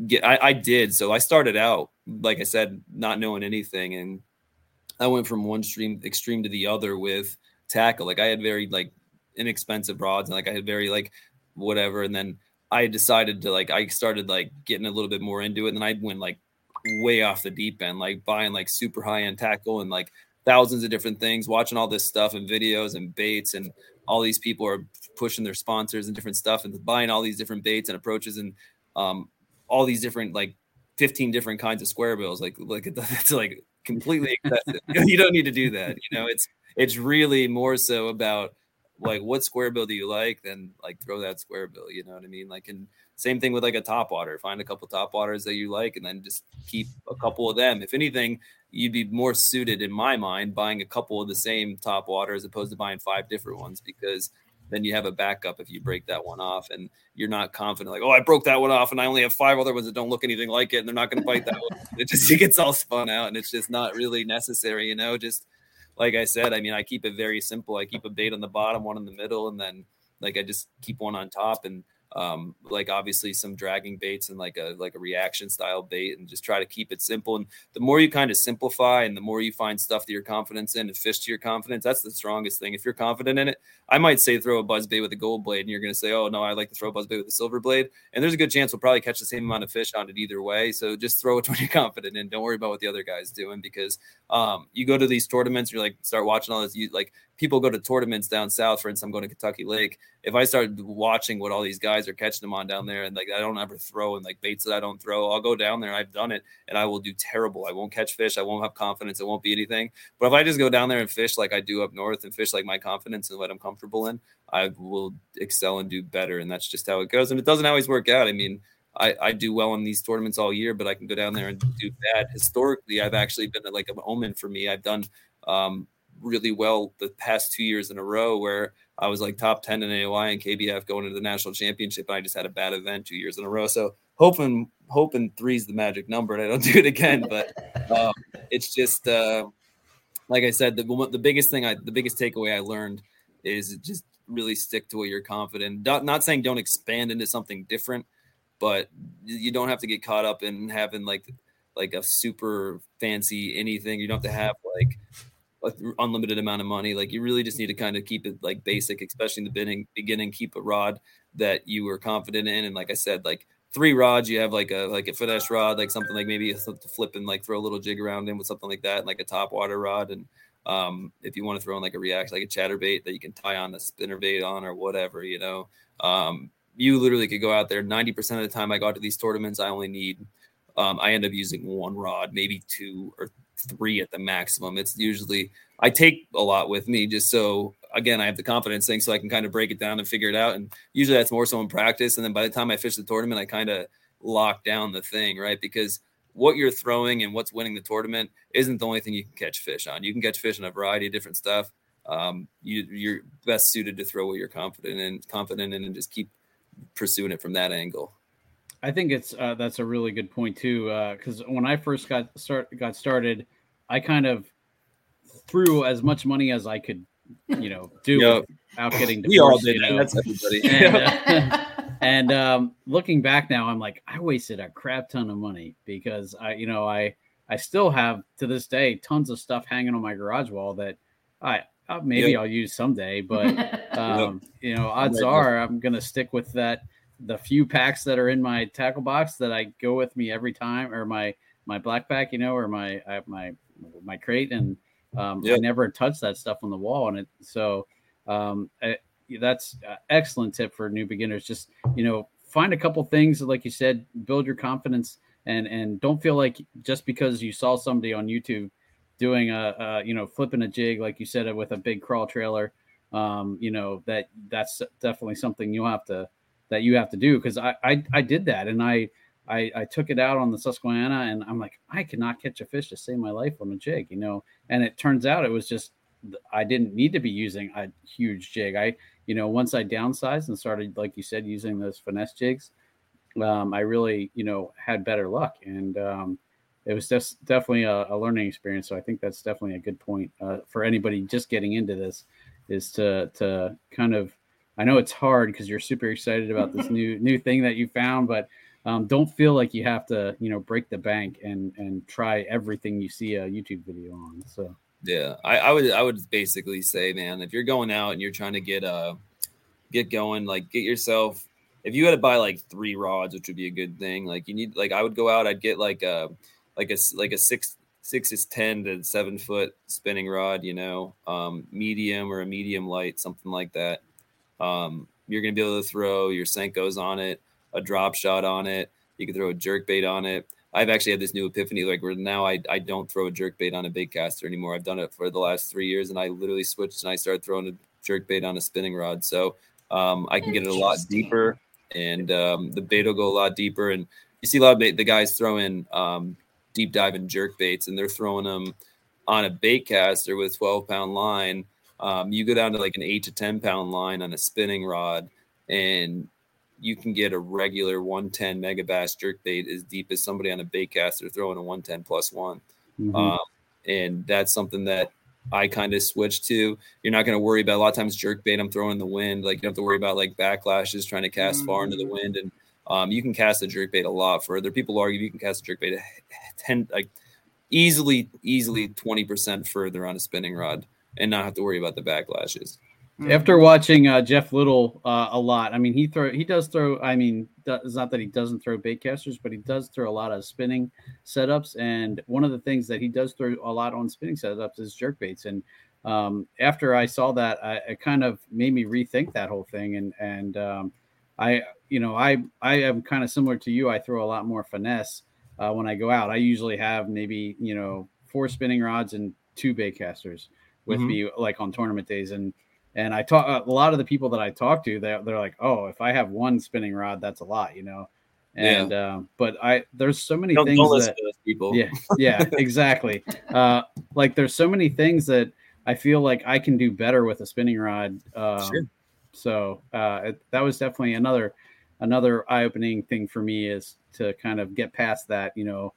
get, I, I did. So I started out, like I said, not knowing anything. And I went from one stream extreme to the other with tackle. Like I had very like inexpensive rods and like I had very like whatever. And then I decided to like I started like getting a little bit more into it. And then I went like way off the deep end, like buying like super high end tackle and like thousands of different things, watching all this stuff and videos and baits and all these people are pushing their sponsors and different stuff and buying all these different baits and approaches and um all these different like 15 different kinds of square bills like like <laughs> it's like completely excessive. <laughs> you don't need to do that. You know, it's it's really more so about like what square bill do you like, then like throw that square bill. You know what I mean? Like and same thing with like a top water. Find a couple top waters that you like, and then just keep a couple of them. If anything, you'd be more suited in my mind buying a couple of the same top water as opposed to buying five different ones because then you have a backup if you break that one off and you're not confident like oh i broke that one off and i only have five other ones that don't look anything like it and they're not going to bite that one. It just it gets all spun out and it's just not really necessary you know just like i said i mean i keep it very simple. I keep a bait on the bottom one in the middle and then like i just keep one on top and um, like obviously some dragging baits and like a like a reaction style bait and just try to keep it simple. And the more you kind of simplify and the more you find stuff that you're confident in and fish to your confidence that's the strongest thing. If you're confident in it i might say throw a buzz bait with a gold blade and you're going to say oh no i like to throw a buzz bait with a silver blade. And there's a good chance we'll probably catch the same amount of fish on it either way. So just throw it <laughs> when you're confident and don't worry about what the other guy's doing because um, you go to these tournaments you're like start watching all this you like people go to tournaments down south. For instance, I'm going to Kentucky Lake. If I start watching what all these guys are catching them on down there, and like I don't ever throw and like baits that I don't throw, I'll go down there. I've done it, and I will do terrible. I won't catch fish. I won't have confidence. It won't be anything. But if I just go down there and fish like I do up north and fish like my confidence and what I'm comfortable in, I will excel and do better. And that's just how it goes. And it doesn't always work out. I mean. I, I do well in these tournaments all year, but I can go down there and do bad. Historically, I've actually been like an omen for me. I've done um, really well the past two years in a row where I was like top 10 in AOY and KBF going into the national championship. And I just had a bad event two years in a row. So hoping, hoping three is the magic number and I don't <laughs> do it again. But um, it's just, uh, like I said, the, the biggest thing I, the biggest takeaway I learned is just really stick to what you're confident. Not, not saying don't expand into something different, but you don't have to get caught up in having like, like a super fancy anything. You don't have to have like unlimited amount of money. Like you really just need to kind of keep it like basic, especially in the beginning. Beginning, keep a rod that you were confident in, and like I said, like three rods, you have like a like a finesse rod, like something like maybe to flip and like throw a little jig around in with something like that, and like a top water rod, and um, if you want to throw in like a react, like a chatter bait that you can tie on a spinner bait on or whatever, you know, um, you literally could go out there. Ninety percent of the time I go to these tournaments, I only need. Um, I end up using one rod, maybe two or three at the maximum. It's usually I take a lot with me just so again I have the confidence thing so I can kind of break it down and figure it out. And usually that's more so in practice. And then by the time I fish the tournament, I kind of lock down the thing, right? Because what you're throwing and what's winning the tournament isn't the only thing you can catch fish on. You can catch fish on a variety of different stuff. Um, you, you're best suited to throw what you're confident in, confident in, and just keep pursuing it from that angle. I think it's uh, that's a really good point too. Because uh, when I first got start got started, I kind of threw as much money as I could, you know, do <laughs> yep. without getting divorced. We all did. You know? That's everybody. <laughs> And, uh, <laughs> and um, looking back now, I'm like, I wasted a crap ton of money because I, you know, I I still have to this day tons of stuff hanging on my garage wall that I uh, maybe yep. I'll use someday, but um, yep. you know, odds are I'm gonna stick with that. The few packs that are in my tackle box that I go with me every time, or my my black pack, you know, or my my my crate, and um, yep. I never touch that stuff on the wall, and it so um, I, that's excellent tip for new beginners. Just you know, find a couple things like you said, build your confidence, and and don't feel like just because you saw somebody on YouTube doing a, a you know flipping a jig like you said with a big crawl trailer, um, you know that that's definitely something you'll have to that you have to do because I, I I did that and I I, I took it out on the Susquehanna and I'm like, I cannot catch a fish to save my life on a jig, you know. And it turns out it was just I didn't need to be using a huge jig. I, you know, once I downsized and started, like you said, using those finesse jigs, um, I really, you know, had better luck. And um, it was just definitely a, a, learning experience. So I think that's definitely a good point uh, for anybody just getting into this is to to kind of I know it's hard because you're super excited about this new <laughs> new thing that you found, but um, don't feel like you have to, you know, break the bank and and try everything you see a YouTube video on. So yeah, I, I would I would basically say, man, if you're going out and you're trying to get uh get going, like get yourself. If you had to buy like three rods, which would be a good thing, like you need like I would go out, I'd get like a like a like a six six is ten to seven foot spinning rod, you know, um, medium or a medium light, something like that. Um, you're gonna be able to throw your Senkos on it a drop shot on it. You can throw a jerk bait on it. I've actually had this new epiphany, like where now I, I don't throw a jerk bait on a bait caster anymore. I've done it for the last three years, and I literally switched and I started throwing a jerk bait on a spinning rod. So um, I can get it a lot deeper, and um, the bait will go a lot deeper. And you see a lot of bait, the guys throwing um, deep diving jerk baits, and they're throwing them on a bait caster with 12 pound line. Um, you go down to like an eight to 10 pound line on a spinning rod, and you can get a regular 110 Megabass jerk bait as deep as somebody on a bait caster throwing a 110 plus one. Mm-hmm. Um, and that's something that I kind of switched to. You're not going to worry about a lot of times jerk bait. I'm throwing in the wind. Like you don't have to worry about like backlashes trying to cast mm-hmm. far into the mm-hmm. wind. And um, you can cast a jerk bait a lot further. People argue you can cast a jerk bait 10, like easily, easily 20% further on a spinning rod and not have to worry about the backlashes. Mm-hmm. After watching uh, Jeff Little uh, a lot, I mean, he throw he does throw. I mean, it's not that he doesn't throw bait casters, but he does throw a lot of spinning setups. And one of the things that he does throw a lot on spinning setups is jerk baits. And um, after I saw that, I, it kind of made me rethink that whole thing. And and um, I, you know, I I am kind of similar to you. I throw a lot more finesse uh, when I go out. I usually have maybe you know four spinning rods and two baitcasters with Mhm. me, like on tournament days. And and I talk a lot of the people that I talk to, they're they're like, oh, if I have one spinning rod, that's a lot, you know. Yeah. And um, but I there's so many Don't- things don't that people. yeah yeah <laughs> exactly uh like there's so many things that i feel like i can do better with a spinning rod um, Sure. so uh it, that was definitely another another eye-opening thing for me is to kind of get past that you know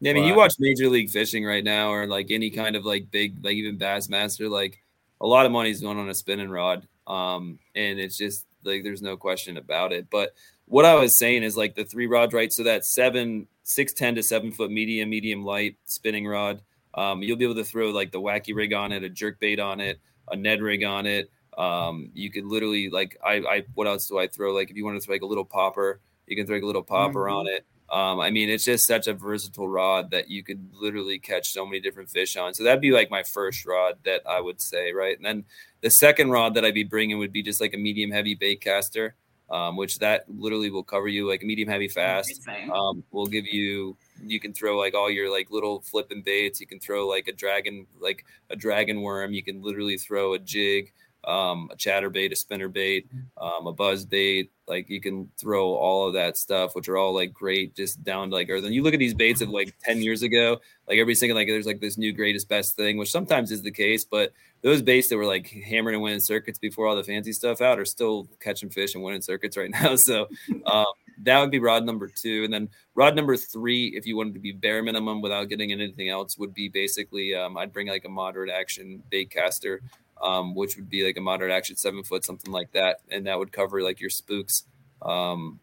Yeah, I mean, you watch Major League Fishing right now, or like any kind of like big, like even Bassmaster, like a lot of money's going on a spinning rod. Um, and it's just like there's no question about it. But what I was saying is like the three rods, right? So that seven, six, ten to seven foot medium, medium light spinning rod. Um, you'll be able to throw like the wacky rig on it, a jerk bait on it, a Ned rig on it. Um, you could literally like I, I what else do I throw? Like if you want to throw like a little popper, you can throw like a little popper on it. Um, I mean, it's just such a versatile rod that you could literally catch so many different fish on. So that'd be like my first rod that I would say, right? And then the second rod that I'd be bringing would be just like a medium heavy bait caster, um, which that literally will cover you like a medium heavy fast. Um, will give you you can throw like all your like little flipping baits. You can throw like a dragon like a dragon worm. You can literally throw a jig, um, a chatter bait, a spinner bait, um, a buzz bait. Like you can throw all of that stuff, which are all like great, just down to like earth. And you look at these baits of like 10 years ago, like every thinking like there's like this new greatest best thing, which sometimes is the case, but those baits that were like hammering and winning circuits before all the fancy stuff out are still catching fish and winning circuits right <laughs> now. So um, that would be rod number two. And then rod number three, if you wanted to be bare minimum without getting anything else, would be basically um, I'd bring like a moderate action bait caster um, which would be like a moderate action seven foot, something like that, and that would cover like your spooks. Um,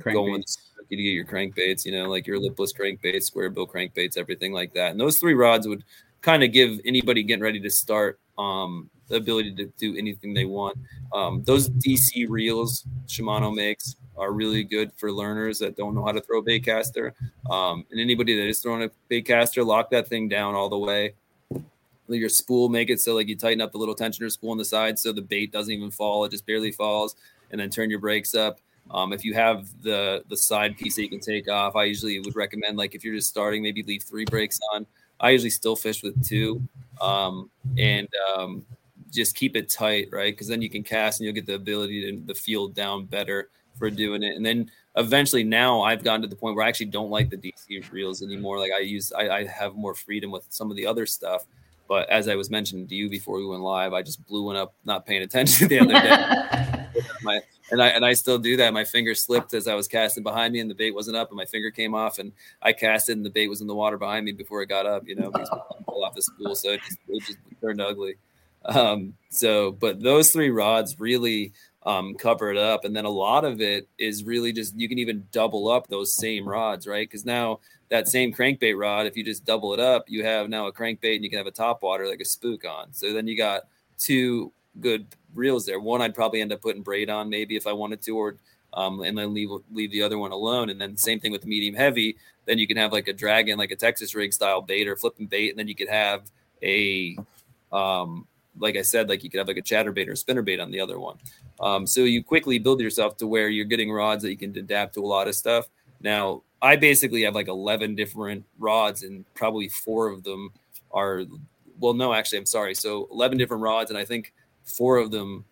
going to get your crankbaits, you know, like your lipless crankbaits, square bill crankbaits, everything like that. And those three rods would kind of give anybody getting ready to start um, the ability to do anything they want. Um, those DC reels Shimano makes are really good for learners that don't know how to throw a bait caster. Um, and anybody that is throwing a bait caster, lock that thing down all the way. Your spool make it so like you tighten up the little tensioner spool on the side so the bait doesn't even fall; it just barely falls. And then turn your brakes up. Um, if you have the the side piece that you can take off, I usually would recommend like if you're just starting, maybe leave three brakes on. I usually still fish with two, um, and um, just keep it tight, right? Because then you can cast and you'll get the ability to the field down better for doing it. And then eventually, now I've gotten to the point where I actually don't like the DC reels anymore. Like I use, I, I have more freedom with some of the other stuff. But as I was mentioning to you before we went live, I just blew one up, not paying attention <laughs> the other day. <laughs> my, and I and I still do that. My finger slipped as I was casting behind me, and the bait wasn't up, and my finger came off, and I casted, and the bait was in the water behind me before it got up. You know, pull off the spool, so it just, it just turned ugly. Um, so, but those three rods really um, cover it up, and then a lot of it is really just you can even double up those same rods, right? Because now that same crankbait rod, if you just double it up, you have now a crankbait, and you can have a top water like a spook on. So then you got two good reels there. One I'd probably end up putting braid on maybe if I wanted to, or um, and then leave leave the other one alone. And then same thing with medium heavy. Then you can have like a dragon, like a Texas rig style bait or flipping bait, and then you could have a um, like I said, like you could have like a chatterbait or spinner bait on the other one. Um, so you quickly build yourself to where you're getting rods that you can adapt to a lot of stuff. Now I basically have like 11 different rods, and probably four of them are well, no, actually, I'm sorry. So 11 different rods, and I think four of them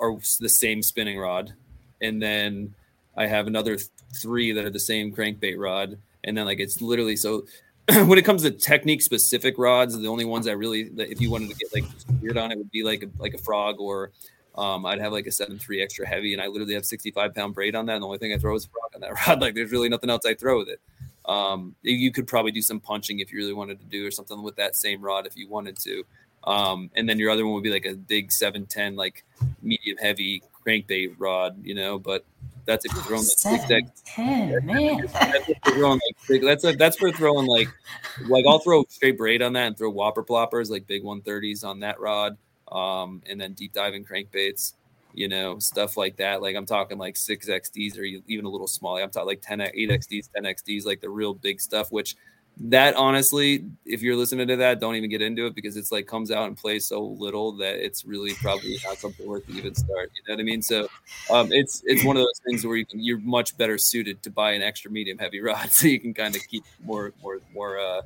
are the same spinning rod, and then I have another th- three that are the same crankbait rod, and then like it's literally so. <clears throat> when it comes to technique specific rods, the only ones I really, if you wanted to get like weird on it, would be like a, like a frog or um, I'd have like a seven three extra heavy, and I literally have 65 pound braid on that. And the only thing I throw is a frog on that <laughs> rod. Like there's really nothing else I throw with it. Um, you- you could probably do some punching if you really wanted to do or something with that same rod if you wanted to. Um, and then your other one would be like a big 710, like medium heavy crankbait rod, you know, but that's if you're throwing like six X. Ten, man. That's if you're throwing like big, that's a, that's for throwing like like I'll throw straight braid on that and throw whopper ploppers like big 130s on that rod, um, and then deep diving crankbaits, you know, stuff like that. Like I'm talking like six XDs or even a little small. I'm talking like 10 8 XDs, 10 XDs, like the real big stuff, which that honestly, if you're listening to that, don't even get into it because it's like comes out and plays so little that it's really probably not something worth even start. You know what I mean? So um, it's it's one of those things where you can, you're much better suited to buy an extra medium heavy rod <laughs> so you can kind of keep more more more uh,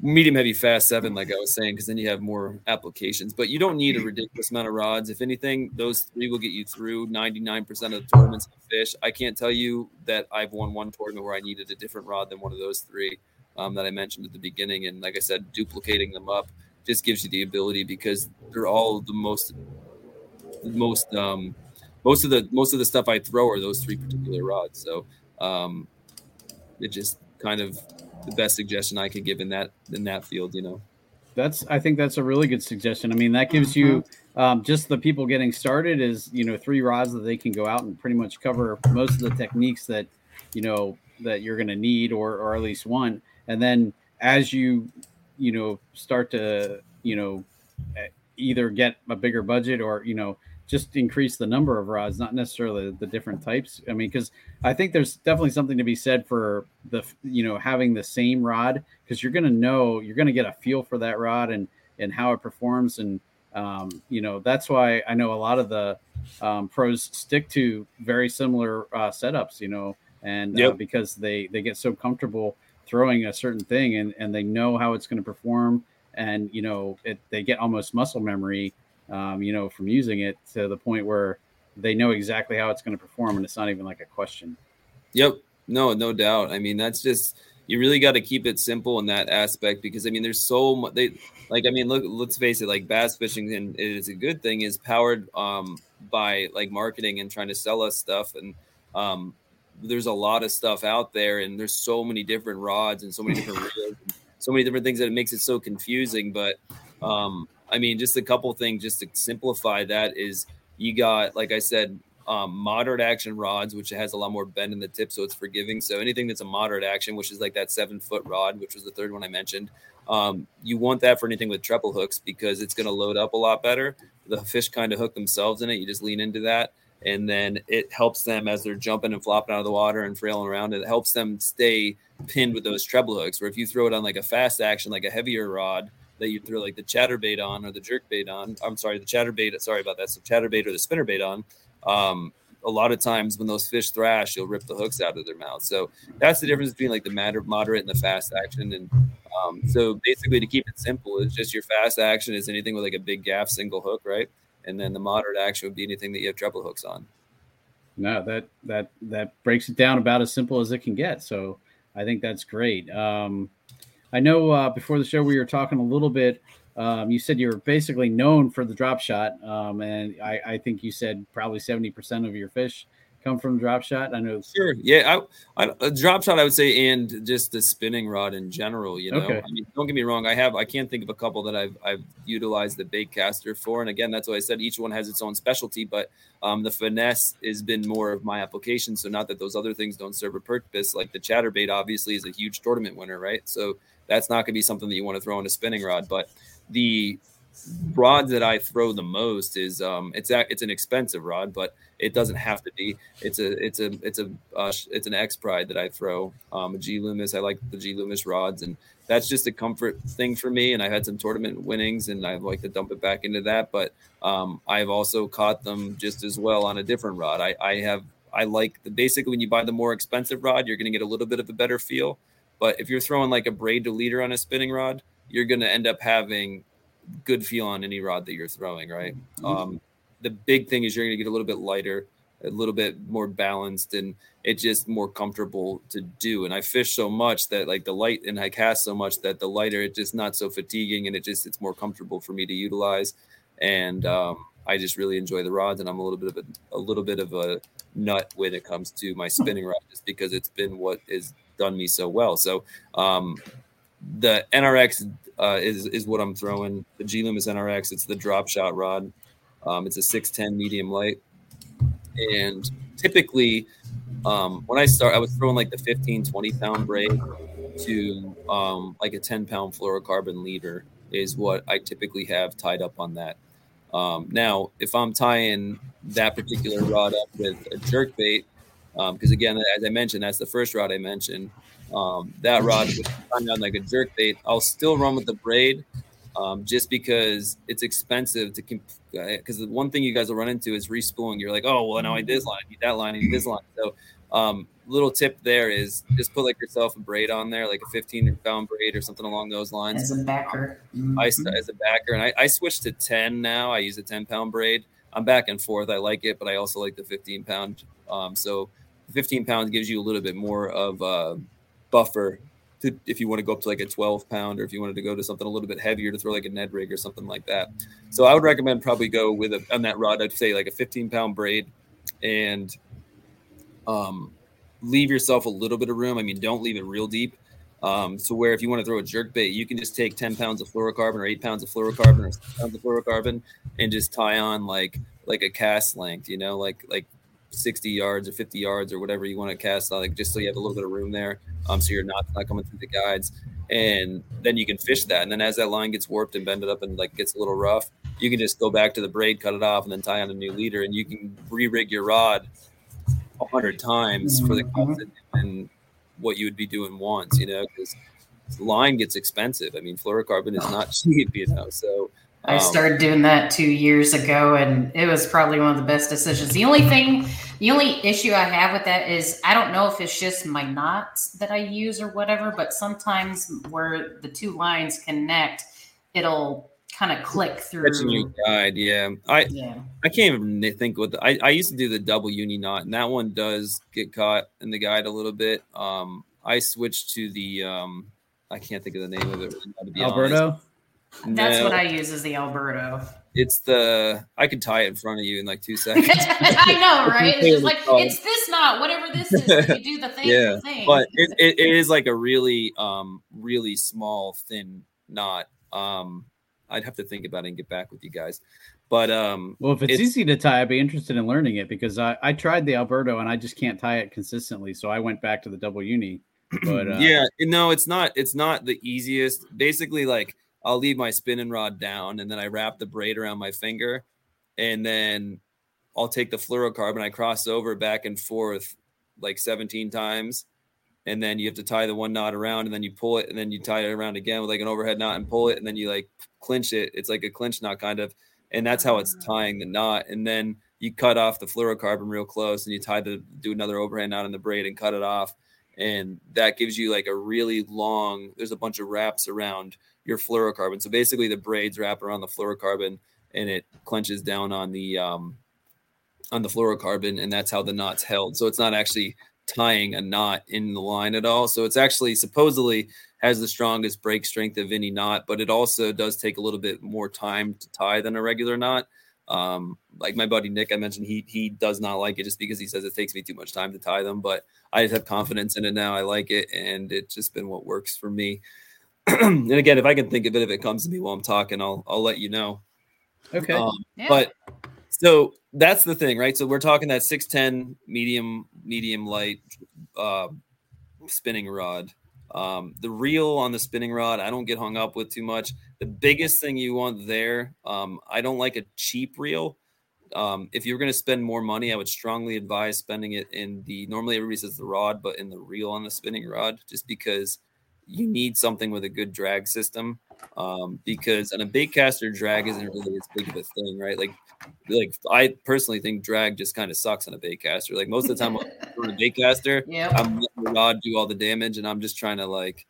medium heavy fast seven, like I was saying, because then you have more applications. But you don't need a ridiculous amount of rods. If anything, those three will get you through 99% of the tournaments fish. I can't tell you that I've won one tournament where I needed a different rod than one of those three um, that I mentioned at the beginning. And like I said, duplicating them up just gives you the ability because they're all the most, most, um, most of the most of the stuff I throw are those three particular rods. So um, it just kind of the best suggestion I could give in that in that field. You know, that's I think that's a really good suggestion. I mean, that gives you mm-hmm. um, just the people getting started is you know three rods that they can go out and pretty much cover most of the techniques that you know that you're going to need or or at least one, and then as you you know start to you know either get a bigger budget or you know just increase the number of rods, not necessarily the different types. I mean, because I think there's definitely something to be said for the you know having the same rod because you're going to know you're going to get a feel for that rod and and how it performs and um, you know that's why I know a lot of the um, pros stick to very similar uh, setups. You know, and uh, yep. uh, because they they get so comfortable throwing a certain thing and and they know how it's going to perform and you know it, they get almost muscle memory um, you know, from using it to the point where they know exactly how it's going to perform, and it's not even like a question. Yep. No, no doubt. I mean, that's just you really got to keep it simple in that aspect because I mean, there's so much. They like, I mean, look, let's face it. Like bass fishing, and it is a good thing, is powered um, by like marketing and trying to sell us stuff, and um, there's a lot of stuff out there, and there's so many different rods and so many different <laughs> reels, so many different things that it makes it so confusing. But um, I mean, just a couple things just to simplify that is you got, like I said, um, moderate action rods, which has a lot more bend in the tip, so it's forgiving. So anything that's a moderate action, which is like that seven foot rod, which was the third one I mentioned, um, you want that for anything with treble hooks because it's going to load up a lot better. The fish kind of hook themselves in it. You just lean into that, and then it helps them as they're jumping and flopping out of the water and frailing around. It helps them stay pinned with those treble hooks. Where if you throw it on like a fast action, like a heavier rod, that you throw like the chatterbait on or the jerk bait on. I'm sorry, the chatterbait. Sorry about that. So chatterbait or the spinner bait on. Um, a lot of times when those fish thrash, you'll rip the hooks out of their mouth. So that's the difference between like the moderate and the fast action. And um, so basically, to keep it simple, it's just your fast action is anything with like a big gaff single hook, right? And then the moderate action would be anything that you have treble hooks on. No, that that that breaks it down about as simple as it can get. So I think that's great. Um, I know uh, before the show we were talking a little bit. Um, you said you were basically known for the drop shot, um, and I, I, think you said probably seventy percent of your fish come from drop shot. I know. Sure. Yeah. I, I, a drop shot, I would say, and just the spinning rod in general. You know, okay. I mean, don't get me wrong. I have, I can't think of a couple that I've, I've utilized the bait caster for. And again, that's what I said. Each one has its own specialty, but um, the finesse has been more of my application. So not that those other things don't serve a purpose. Like the chatterbait, obviously, is a huge tournament winner, right? So that's not going to be something that you want to throw in a spinning rod. But the rod that I throw the most is um, it's a, it's an expensive rod, but it doesn't have to be. It's a it's a it's a uh, it's an X Pride that I throw. Um, a G Loomis. I like the G Loomis rods, and that's just a comfort thing for me. And I've had some tournament winnings, and I like to dump it back into that. But um, I've also caught them just as well on a different rod. I, I have I like the basically when you buy the more expensive rod, you're going to get a little bit of a better feel. But if you're throwing like a braid to leader on a spinning rod, you're going to end up having good feel on any rod that you're throwing, right? Mm-hmm. Um, the big thing is you're going to get a little bit lighter, a little bit more balanced, and it's just more comfortable to do. And I fish so much that like the light, and I cast so much that the lighter it's just not so fatiguing, and it just it's more comfortable for me to utilize. And um, I just really enjoy the rods, and I'm a little bit of a, a little bit of a nut when it comes to my spinning rod, just because it's been what is done me so well. So um, the NRX uh, is is what I'm throwing. The G Loomis NRX. It's the drop shot rod. Um, it's a 610 medium light, and typically um, when I start, I was throwing like the 15, 20 pound braid to um, like a 10 pound fluorocarbon leader is what I typically have tied up on that. Um, now, if I'm tying that particular rod up with a jerk bait, because um, again, as I mentioned, that's the first rod I mentioned. um, that rod on like a jerk bait, I'll still run with the braid um, just because it's expensive to because the one thing you guys will run into is respooling. You're like, oh well, now I need this line, I need that line, I need this line. So um, little tip there is just put like yourself a braid on there, like a 15 pound braid or something along those lines. As a backer. Mm-hmm. I as a backer, and I, I switched to 10 now. I use a 10 pound braid. I'm back and forth. I like it, but I also like the 15 pound. Um, so 15 pounds gives you a little bit more of a buffer to, if you want to go up to like a 12 pound or if you wanted to go to something a little bit heavier to throw like a Ned rig or something like that. So I would recommend probably go with a, on that rod. I'd say like a 15 pound braid and um, leave yourself a little bit of room. I mean, don't leave it real deep. Um, so where if you want to throw a jerk bait, you can just take 10 pounds of fluorocarbon or eight pounds of fluorocarbon or six pounds of fluorocarbon and just tie on like like a cast length, you know, like like 60 yards or 50 yards or whatever you want to cast, like just so you have a little bit of room there. Um, so you're not not coming through the guides. And then you can fish that. And then as that line gets warped and bended up and like gets a little rough, you can just go back to the braid, cut it off, and then tie on a new leader. And you can re-rig your rod a hundred times for the mm-hmm. and what you would be doing once, you know, because line gets expensive. I mean, fluorocarbon is not <laughs> cheap, you know. So um, I started doing that two years ago, and it was probably one of the best decisions. The only thing, the only issue I have with that is I don't know if it's just my knots that I use or whatever, but sometimes where the two lines connect, it'll kind of click through. Catching your guide, yeah. I yeah. I can't even think what the, I I used to do the double uni knot, and that one does get caught in the guide a little bit. Um, I switched to the um, I can't think of the name of it. Alberto. Honest. That's no, what I use as the Alberto. It's the I could tie it in front of you in like two <laughs> seconds. I know, <laughs> right? It's just like it's this knot, whatever this is. You do the <laughs> thing. yeah, thing. but it, it, it is like a really um really small thin knot. Um, I'd have to think about it and get back with you guys. But um, well, if it's, it's, easy to tie, I'd be interested in learning it because I, I tried the Alberto and I just can't tie it consistently. So I went back to the double uni. <clears throat> But uh, yeah, no, it's not. It's not the easiest. Basically, like I'll leave my spinning rod down and then I wrap the braid around my finger, and then I'll take the fluorocarbon. I cross over back and forth like 17 times and then you have to tie the one knot around and then you pull it and then you tie it around again with like an overhead knot and pull it and then you like clinch it. It's like a clinch knot kind of and that's how it's tying the knot and then you cut off the fluorocarbon real close and you tie the do another overhead knot in the braid and cut it off and that gives you like a really long there's a bunch of wraps around your fluorocarbon. So basically the braids wrap around the fluorocarbon and it clenches down on the um on the fluorocarbon and that's how the knot's held. So it's not actually tying a knot in the line at all. So it's actually supposedly has the strongest break strength of any knot, but it also does take a little bit more time to tie than a regular knot. Um, like my buddy Nick, I mentioned he he does not like it just because he says it takes me too much time to tie them. But I just have confidence in it now. I like it, and it's just been what works for me. <clears throat> and again, if I can think of it, if it comes to me while I'm talking, I'll I'll let you know. Okay. Um, yeah. But so that's the thing, right? So we're talking that 610 medium, medium light uh, spinning rod. Um, the reel on the spinning rod, I don't get hung up with too much. The biggest thing you want there, um, I don't like a cheap reel. Um, if you're going to spend more money, I would strongly advise spending it in the normally everybody says the rod, but in the reel on the spinning rod, just because you need something with a good drag system. Um, because on a baitcaster, drag isn't really as big of a thing, right? Like like I personally think drag just kind of sucks on a baitcaster. Like most of the time <laughs> on a baitcaster, yeah. I'm letting the rod do all the damage, and I'm just trying to like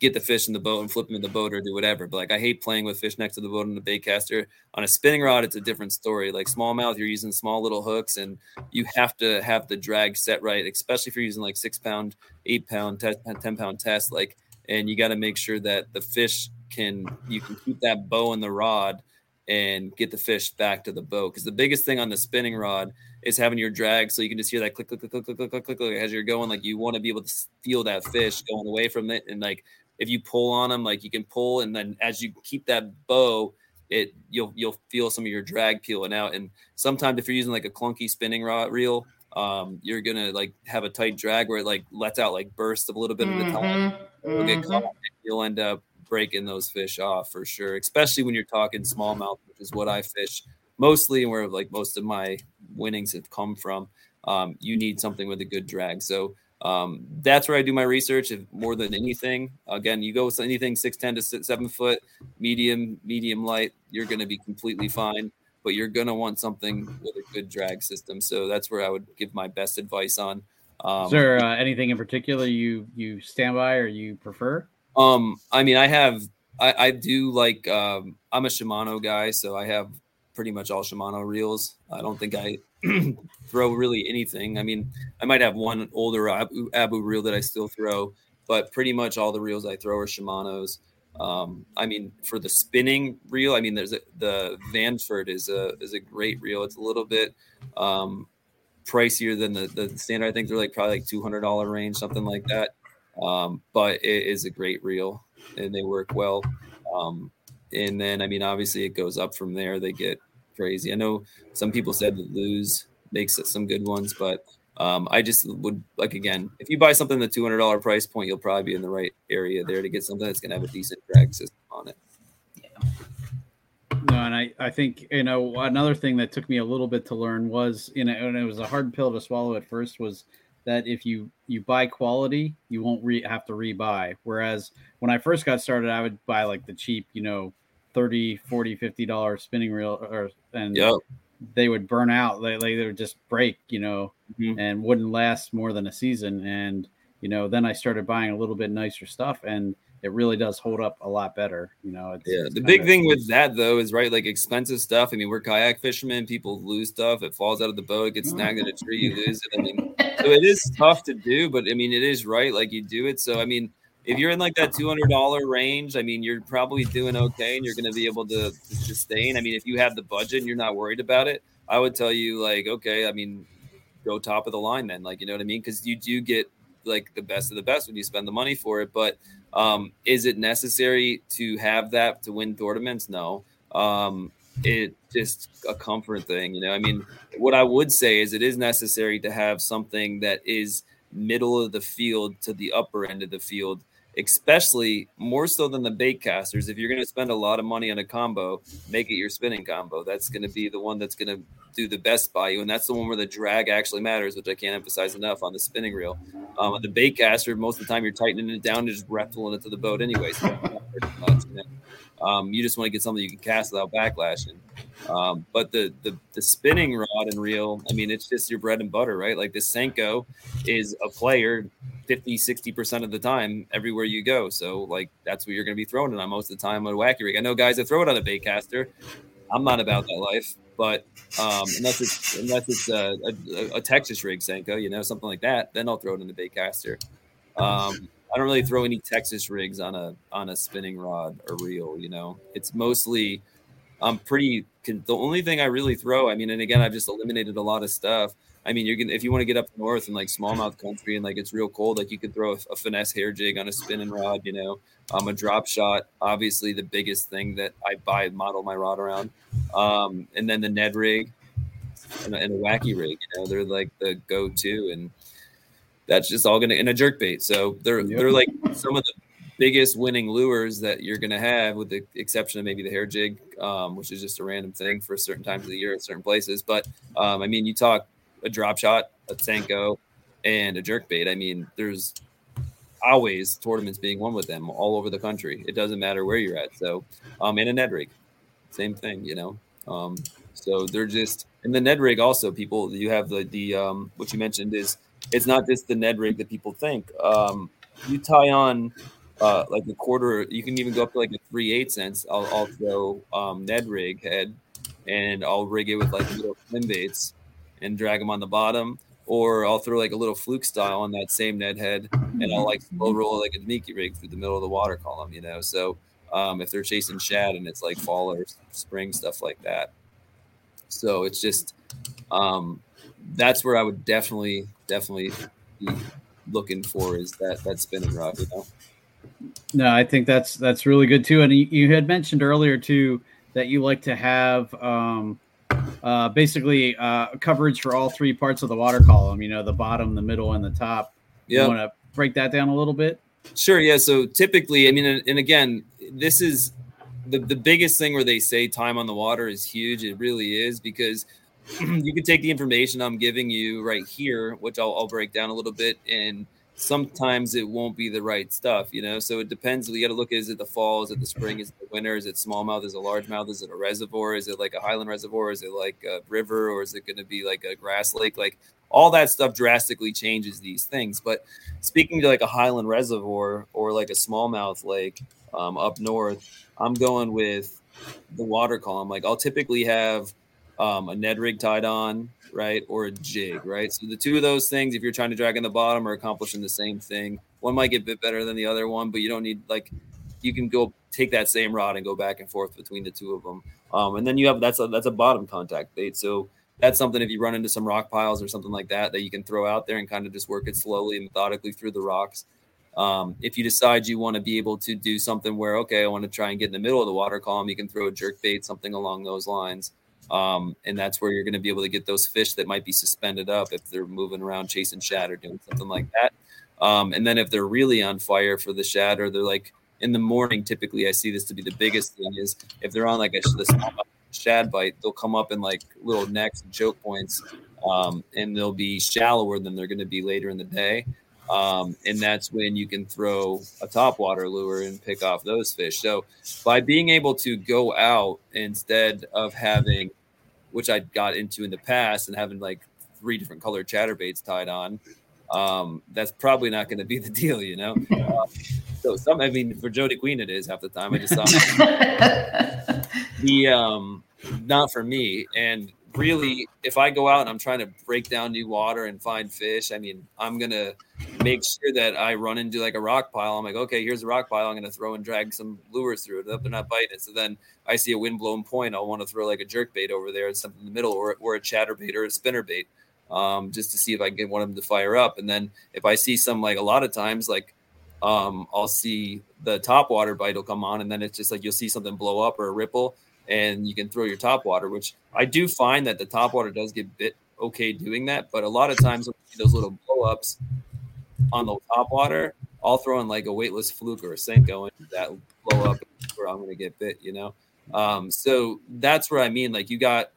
get the fish in the boat and flip them in the boat or do whatever. But like I hate playing with fish next to the boat on the baitcaster. On a spinning rod, it's a different story. Like smallmouth, you're using small little hooks, and you have to have the drag set right, especially if you're using like six pound, eight pound, ten pound test. Like, and you got to make sure that the fish can you can keep that bow in the rod and get the fish back to the boat. Because the biggest thing on the spinning rod is having your drag, so you can just hear that click, click, click, click, click, click, click, click as you're going. Like you want to be able to feel that fish going away from it, and like if you pull on them, like you can pull, and then as you keep that bow, it you'll you'll feel some of your drag peeling out. And sometimes if you're using like a clunky spinning rod reel, um, you're gonna like have a tight drag where it like lets out like bursts of a little bit mm-hmm. at a time. You'll get mm-hmm. caught. You'll end up breaking those fish off for sure, especially when you're talking smallmouth, which is what I fish mostly and where like most of my winnings have come from. Um, you need something with a good drag. So um, that's where I do my research. If more than anything, again, you go with anything six ten to seven foot, medium, medium light, you're going to be completely fine. But you're going to want something with a good drag system. So that's where I would give my best advice on. Um, Is there uh, anything in particular you you stand by or you prefer? Um, I mean, I have I, I do like um, I'm a Shimano guy, so I have pretty much all Shimano reels. I don't think I <clears throat> throw really anything. I mean, I might have one older Abu, Abu reel that I still throw, but pretty much all the reels I throw are Shimano's. Um, I mean, for the spinning reel, I mean, there's a, the Vanford is a is a great reel. It's a little bit um, pricier than the, the standard. I think they're like probably like two hundred dollar range, something like that. Um, but it is a great reel, and they work well. Um, and then, I mean, obviously, it goes up from there. They get crazy. I know some people said that Lew's makes some good ones, but um, I just would like again, if you buy something the two hundred dollar price point, you'll probably be in the right area there to get something that's going to have a decent drag system on it. No, and I, I think you know another thing that took me a little bit to learn was you know and it was a hard pill to swallow at first was that if you you buy quality you won't re- have to rebuy whereas when i first got started i would buy like the cheap you know 30 40 50 dollar spinning reel or and yep. they would burn out they, they would just break you know mm-hmm. and wouldn't last more than a season and you know then i started buying a little bit nicer stuff and it really does hold up a lot better. You know, it's, yeah. It's the big thing with that though is right, like expensive stuff. I mean, we're kayak fishermen. People lose stuff. It falls out of the boat. It gets snagged in a tree. You lose it. I mean, so it is <laughs> tough to do, but I mean, it is right. Like you do it. So I mean, if you're in like that two hundred dollar range, I mean, you're probably doing okay, and you're going to be able to, to sustain. I mean, if you have the budget and you're not worried about it, I would tell you like, okay, I mean, go top of the line then. Like, you know what I mean? Because you do get like the best of the best when you spend the money for it, but um, is it necessary to have that to win tournaments? No. Um, it just a comfort thing, you know. I mean, what I would say is it is necessary to have something that is middle of the field to the upper end of the field especially more so than the bait casters. If you're going to spend a lot of money on a combo, make it your spinning combo. That's going to be the one that's going to do the best by you, and that's the one where the drag actually matters, which I can't emphasize enough on the spinning reel. Um, on the bait caster, most of the time you're tightening it down and just rattling it to the boat anyway. So you, um, you just want to get something you can cast without backlashing. Um, but the, the the spinning rod and reel, I mean, it's just your bread and butter, right? Like the Senko is a player 50, 60% of the time everywhere you go. So, like, that's what you're going to be throwing it on most of the time on a wacky rig. I know guys that throw it on a bait caster. I'm not about that life, but um, unless it's unless it's a, a, a, Texas rig Senko, you know, something like that, then I'll throw it in the bait caster. Um, I don't really throw any Texas rigs on a on a spinning rod or reel. You know, it's mostly I'm pretty. The only thing I really throw, I mean, and again, I've just eliminated a lot of stuff. I mean, you're gonna if you want to get up north and like <laughs> smallmouth country and like it's real cold, like you could throw a, a finesse hair jig on a spinning rod, you know, um, a drop shot. Obviously, the biggest thing that I buy model my rod around, um, and then the Ned rig and, and a wacky rig. You know, they're like the go-to, and that's just all gonna in a jerk bait. So they're yep. they're like some of the biggest winning lures that you're going to have, with the exception of maybe the hair jig, um, which is just a random thing for certain times of the year at certain places. But um, I mean, you talk a drop shot, a Senko, and a jerk bait. I mean, there's always tournaments being won with them all over the country. It doesn't matter where you're at. So, um, and a Ned rig, same thing, you know. Um, so they're just and the Ned rig also. People, you have the the um, what you mentioned is it's not just the Ned rig that people think. Um, you tie on uh, like a quarter. You can even go up to like a three eight cents. I'll, I'll throw um, Ned rig head, and I'll rig it with like little swim baits and drag them on the bottom, or I'll throw like a little fluke style on that same Ned head, and I'll like slow roll like a Mickey rig through the middle of the water column, you know. So um, if they're chasing shad and it's like fall or spring stuff like that, so it's just um, that's where I would definitely definitely be looking for is that that spinning rod, you know. No, I think that's that's really good too. And you, you had mentioned earlier too that you like to have um, uh, basically uh, coverage for all three parts of the water column. You know, the bottom, the middle, and the top. Yeah. You want to break that down a little bit? Sure. Yeah. So typically, I mean, and, and again, this is the, the biggest thing where they say time on the water is huge. It really is because <clears throat> you can take the information I'm giving you right here, which I'll, I'll break down a little bit, and sometimes it won't be the right stuff, you know. So it depends. You got to look: is it the fall? Is it the spring? Is it the winter? Is it smallmouth? Is it largemouth? Is it a reservoir? Is it like a highland reservoir? Is it like a river, or is it going to be like a grass lake? Like all that stuff drastically changes these things. But speaking to like a highland reservoir or like a smallmouth lake um, up north, I'm going with the water column. Like I'll typically have um, a Ned rig tied on, right, or a jig, right. So the two of those things, if you're trying to drag in the bottom, are accomplishing the same thing. One might get a bit better than the other one, but you don't need like you can go take that same rod and go back and forth between the two of them. Um, and then you have that's a that's a bottom contact bait. So that's something if you run into some rock piles or something like that that you can throw out there and kind of just work it slowly and methodically through the rocks. Um, if you decide you want to be able to do something where okay, I want to try and get in the middle of the water column, you can throw a jerk bait, something along those lines. Um, and that's where you're going to be able to get those fish that might be suspended up if they're moving around chasing shad or doing something like that. Um, and then if they're really on fire for the shad or they're like in the morning, typically I see this to be the biggest thing is if they're on like a small shad bite, they'll come up in like little necks and choke points, um, and they'll be shallower than they're going to be later in the day. Um, and that's when you can throw a topwater lure and pick off those fish. So by being able to go out instead of having which I got into in the past and having like three different colored chatterbaits tied on, um, that's probably not going to be the <laughs> deal, you know. Uh, so some, I mean, for Jody Queen, it is half the time. I just saw <laughs> <laughs> the um, not for me. And really, if I go out and I'm trying to break down new water and find fish, I mean, I'm gonna make sure that I run into like a rock pile. I'm like, okay, here's a rock pile. I'm gonna throw and drag some lures through it. They're not biting it. So then I see a windblown point. I'll want to throw like a jerk bait over there and something in the middle, or, or a chatterbait or a spinner bait, um, just to see if I can get one of them to fire up. And then if I see some like a lot of times like um, I'll see the top water bite will come on, and then it's just like you'll see something blow up or a ripple, and you can throw your top water, which I do find that the top water does get bit okay doing that. But a lot of times those little blow ups on the top water, I'll throw in like a weightless fluke or a Senko and that blow up where I'm gonna get bit, you know. Um, so that's where I mean, like you got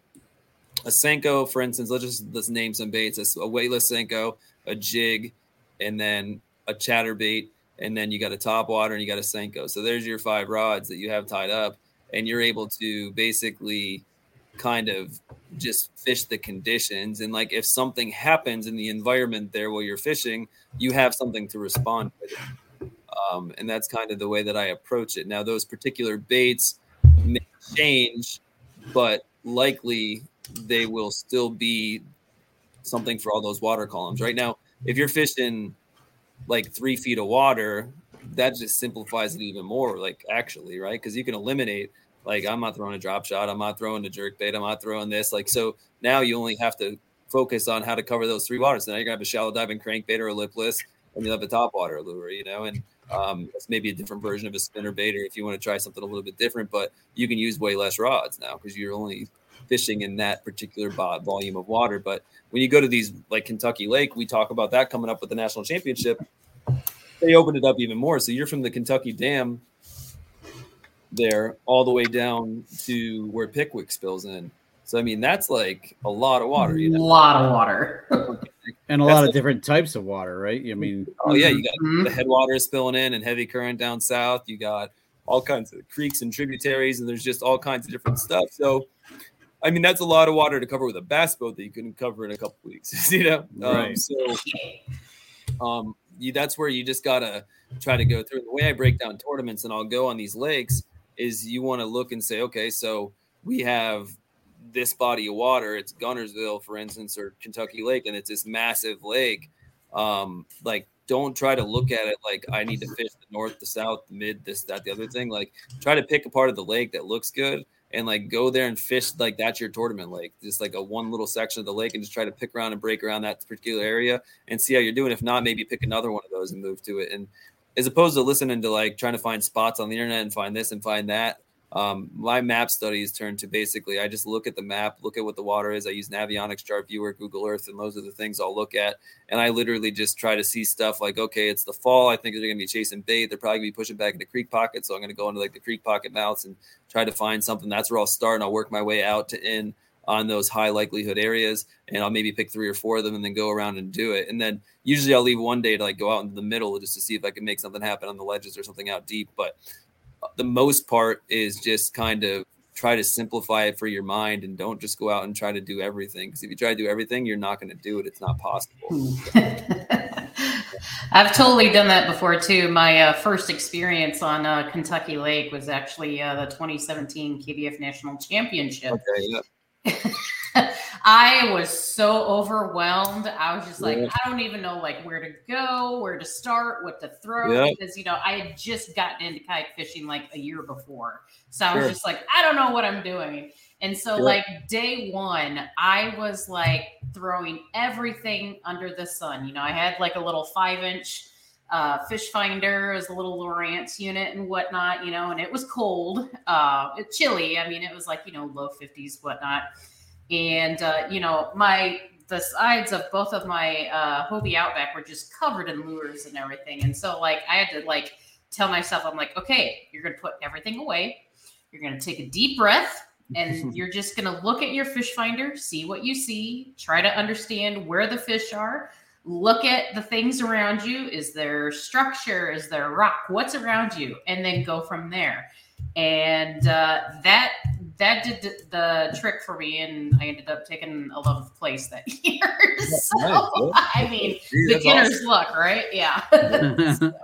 a Senko, for instance, let's just let's name some baits, a weightless Senko, a jig, and then a chatterbait, and then you got a top water and you got a Senko. So there's your five rods that you have tied up and you're able to basically kind of just fish the conditions. And like if something happens in the environment there while you're fishing you have something to respond with. Um, and that's kind of the way that i approach it. Now those particular baits may change but likely they will still be something for all those water columns. Right now if you're fishing like three feet of water that just simplifies it even more like actually right? Because you can eliminate like I'm not throwing a drop shot, I'm not throwing a jerk bait, I'm not throwing this. Like so now you only have to focus on how to cover those three waters. Now you're gonna have a shallow diving crankbait or a lipless, and you'll have a top water lure, you know, and um, maybe a different version of a spinner bait, or if you want to try something a little bit different, but you can use way less rods now because you're only fishing in that particular volume of water. But when you go to these like Kentucky Lake, we talk about that coming up with the national championship. They opened it up even more. So you're from the Kentucky Dam there all the way down to where Pickwick spills in. So I mean that's like a lot of water. You know? A lot of water. <laughs> and a that's lot of different types of water, right? I mean, oh yeah, you got mm-hmm. the headwater spilling in and heavy current down south. You got all kinds of creeks and tributaries, and there's just all kinds of different stuff. So, I mean, that's a lot of water to cover with a bass boat that you couldn't cover in a couple weeks. <laughs> you know, um, right? Um, so, um, you, that's where you just gotta try to go through. The way I break down tournaments, and I'll go on these lakes is you want to look and say, okay, so we have this body of water. It's Guntersville, for instance, or Kentucky Lake, and it's this massive lake. Um, like, don't try to look at it like I need to fish the north, the south, the mid, this, that, the other thing. Like, try to pick a part of the lake that looks good and like go there and fish like that's your tournament lake, just like a one little section of the lake, and just try to pick around and break around that particular area and see how you're doing. If not, maybe pick another one of those and move to it. And as opposed to listening to like trying to find spots on the internet and find this and find that. Um, my map studies turn to basically I just look at the map, look at what the water is. I use Navionics Chart Viewer, Google Earth, and those are the things I'll look at. And I literally just try to see stuff like, okay, it's the fall. I think they're going to be chasing bait. They're probably going to be pushing back into creek pockets. So I'm going to go into like the creek pocket mouths and try to find something. That's where I'll start and I'll work my way out to in on those high likelihood areas and I'll maybe pick three or four of them and then go around and do it. And then usually I'll leave one day to like go out in the middle just to see if I can make something happen on the ledges or something out deep. But uh, the most part is just kind of try to simplify it for your mind and don't just go out and try to do everything. Because if you try to do everything, you're not going to do it. It's not possible. <laughs> I've totally done that before too. My uh, first experience on uh, Kentucky Lake was actually uh, the 2017 KBF National Championship. Okay, yeah. <laughs> I was so overwhelmed. I was just like, Yeah. I don't even know like where to go, where to start, what to throw, Yeah. because you know I had just gotten into kayak fishing like a year before, so I was Sure. just like, I don't know what I'm doing. And so, like day one, I was like throwing everything under the sun. You know, I had like a little five inch uh, fish finder as a little Lowrance unit and whatnot, you know, and it was cold, uh, chilly. I mean, it was like, you know, low 50s, whatnot. And, uh, you know, my, the sides of both of my uh, Hobie Outback were just covered in lures and everything. And so, like, I had to, like, tell myself, I'm like, okay, you're going to put everything away. You're going to take a deep breath and <laughs> you're just going to look at your fish finder, see what you see, try to understand where the fish are, look at the things around you. Is there structure? Is there rock? What's around you? And then go from there. And uh, that that did the- trick for me, and I ended up taking 11th place that <laughs> year. so, nice. I mean, Dude, beginner's awesome. luck, right? Yeah. <laughs> <laughs>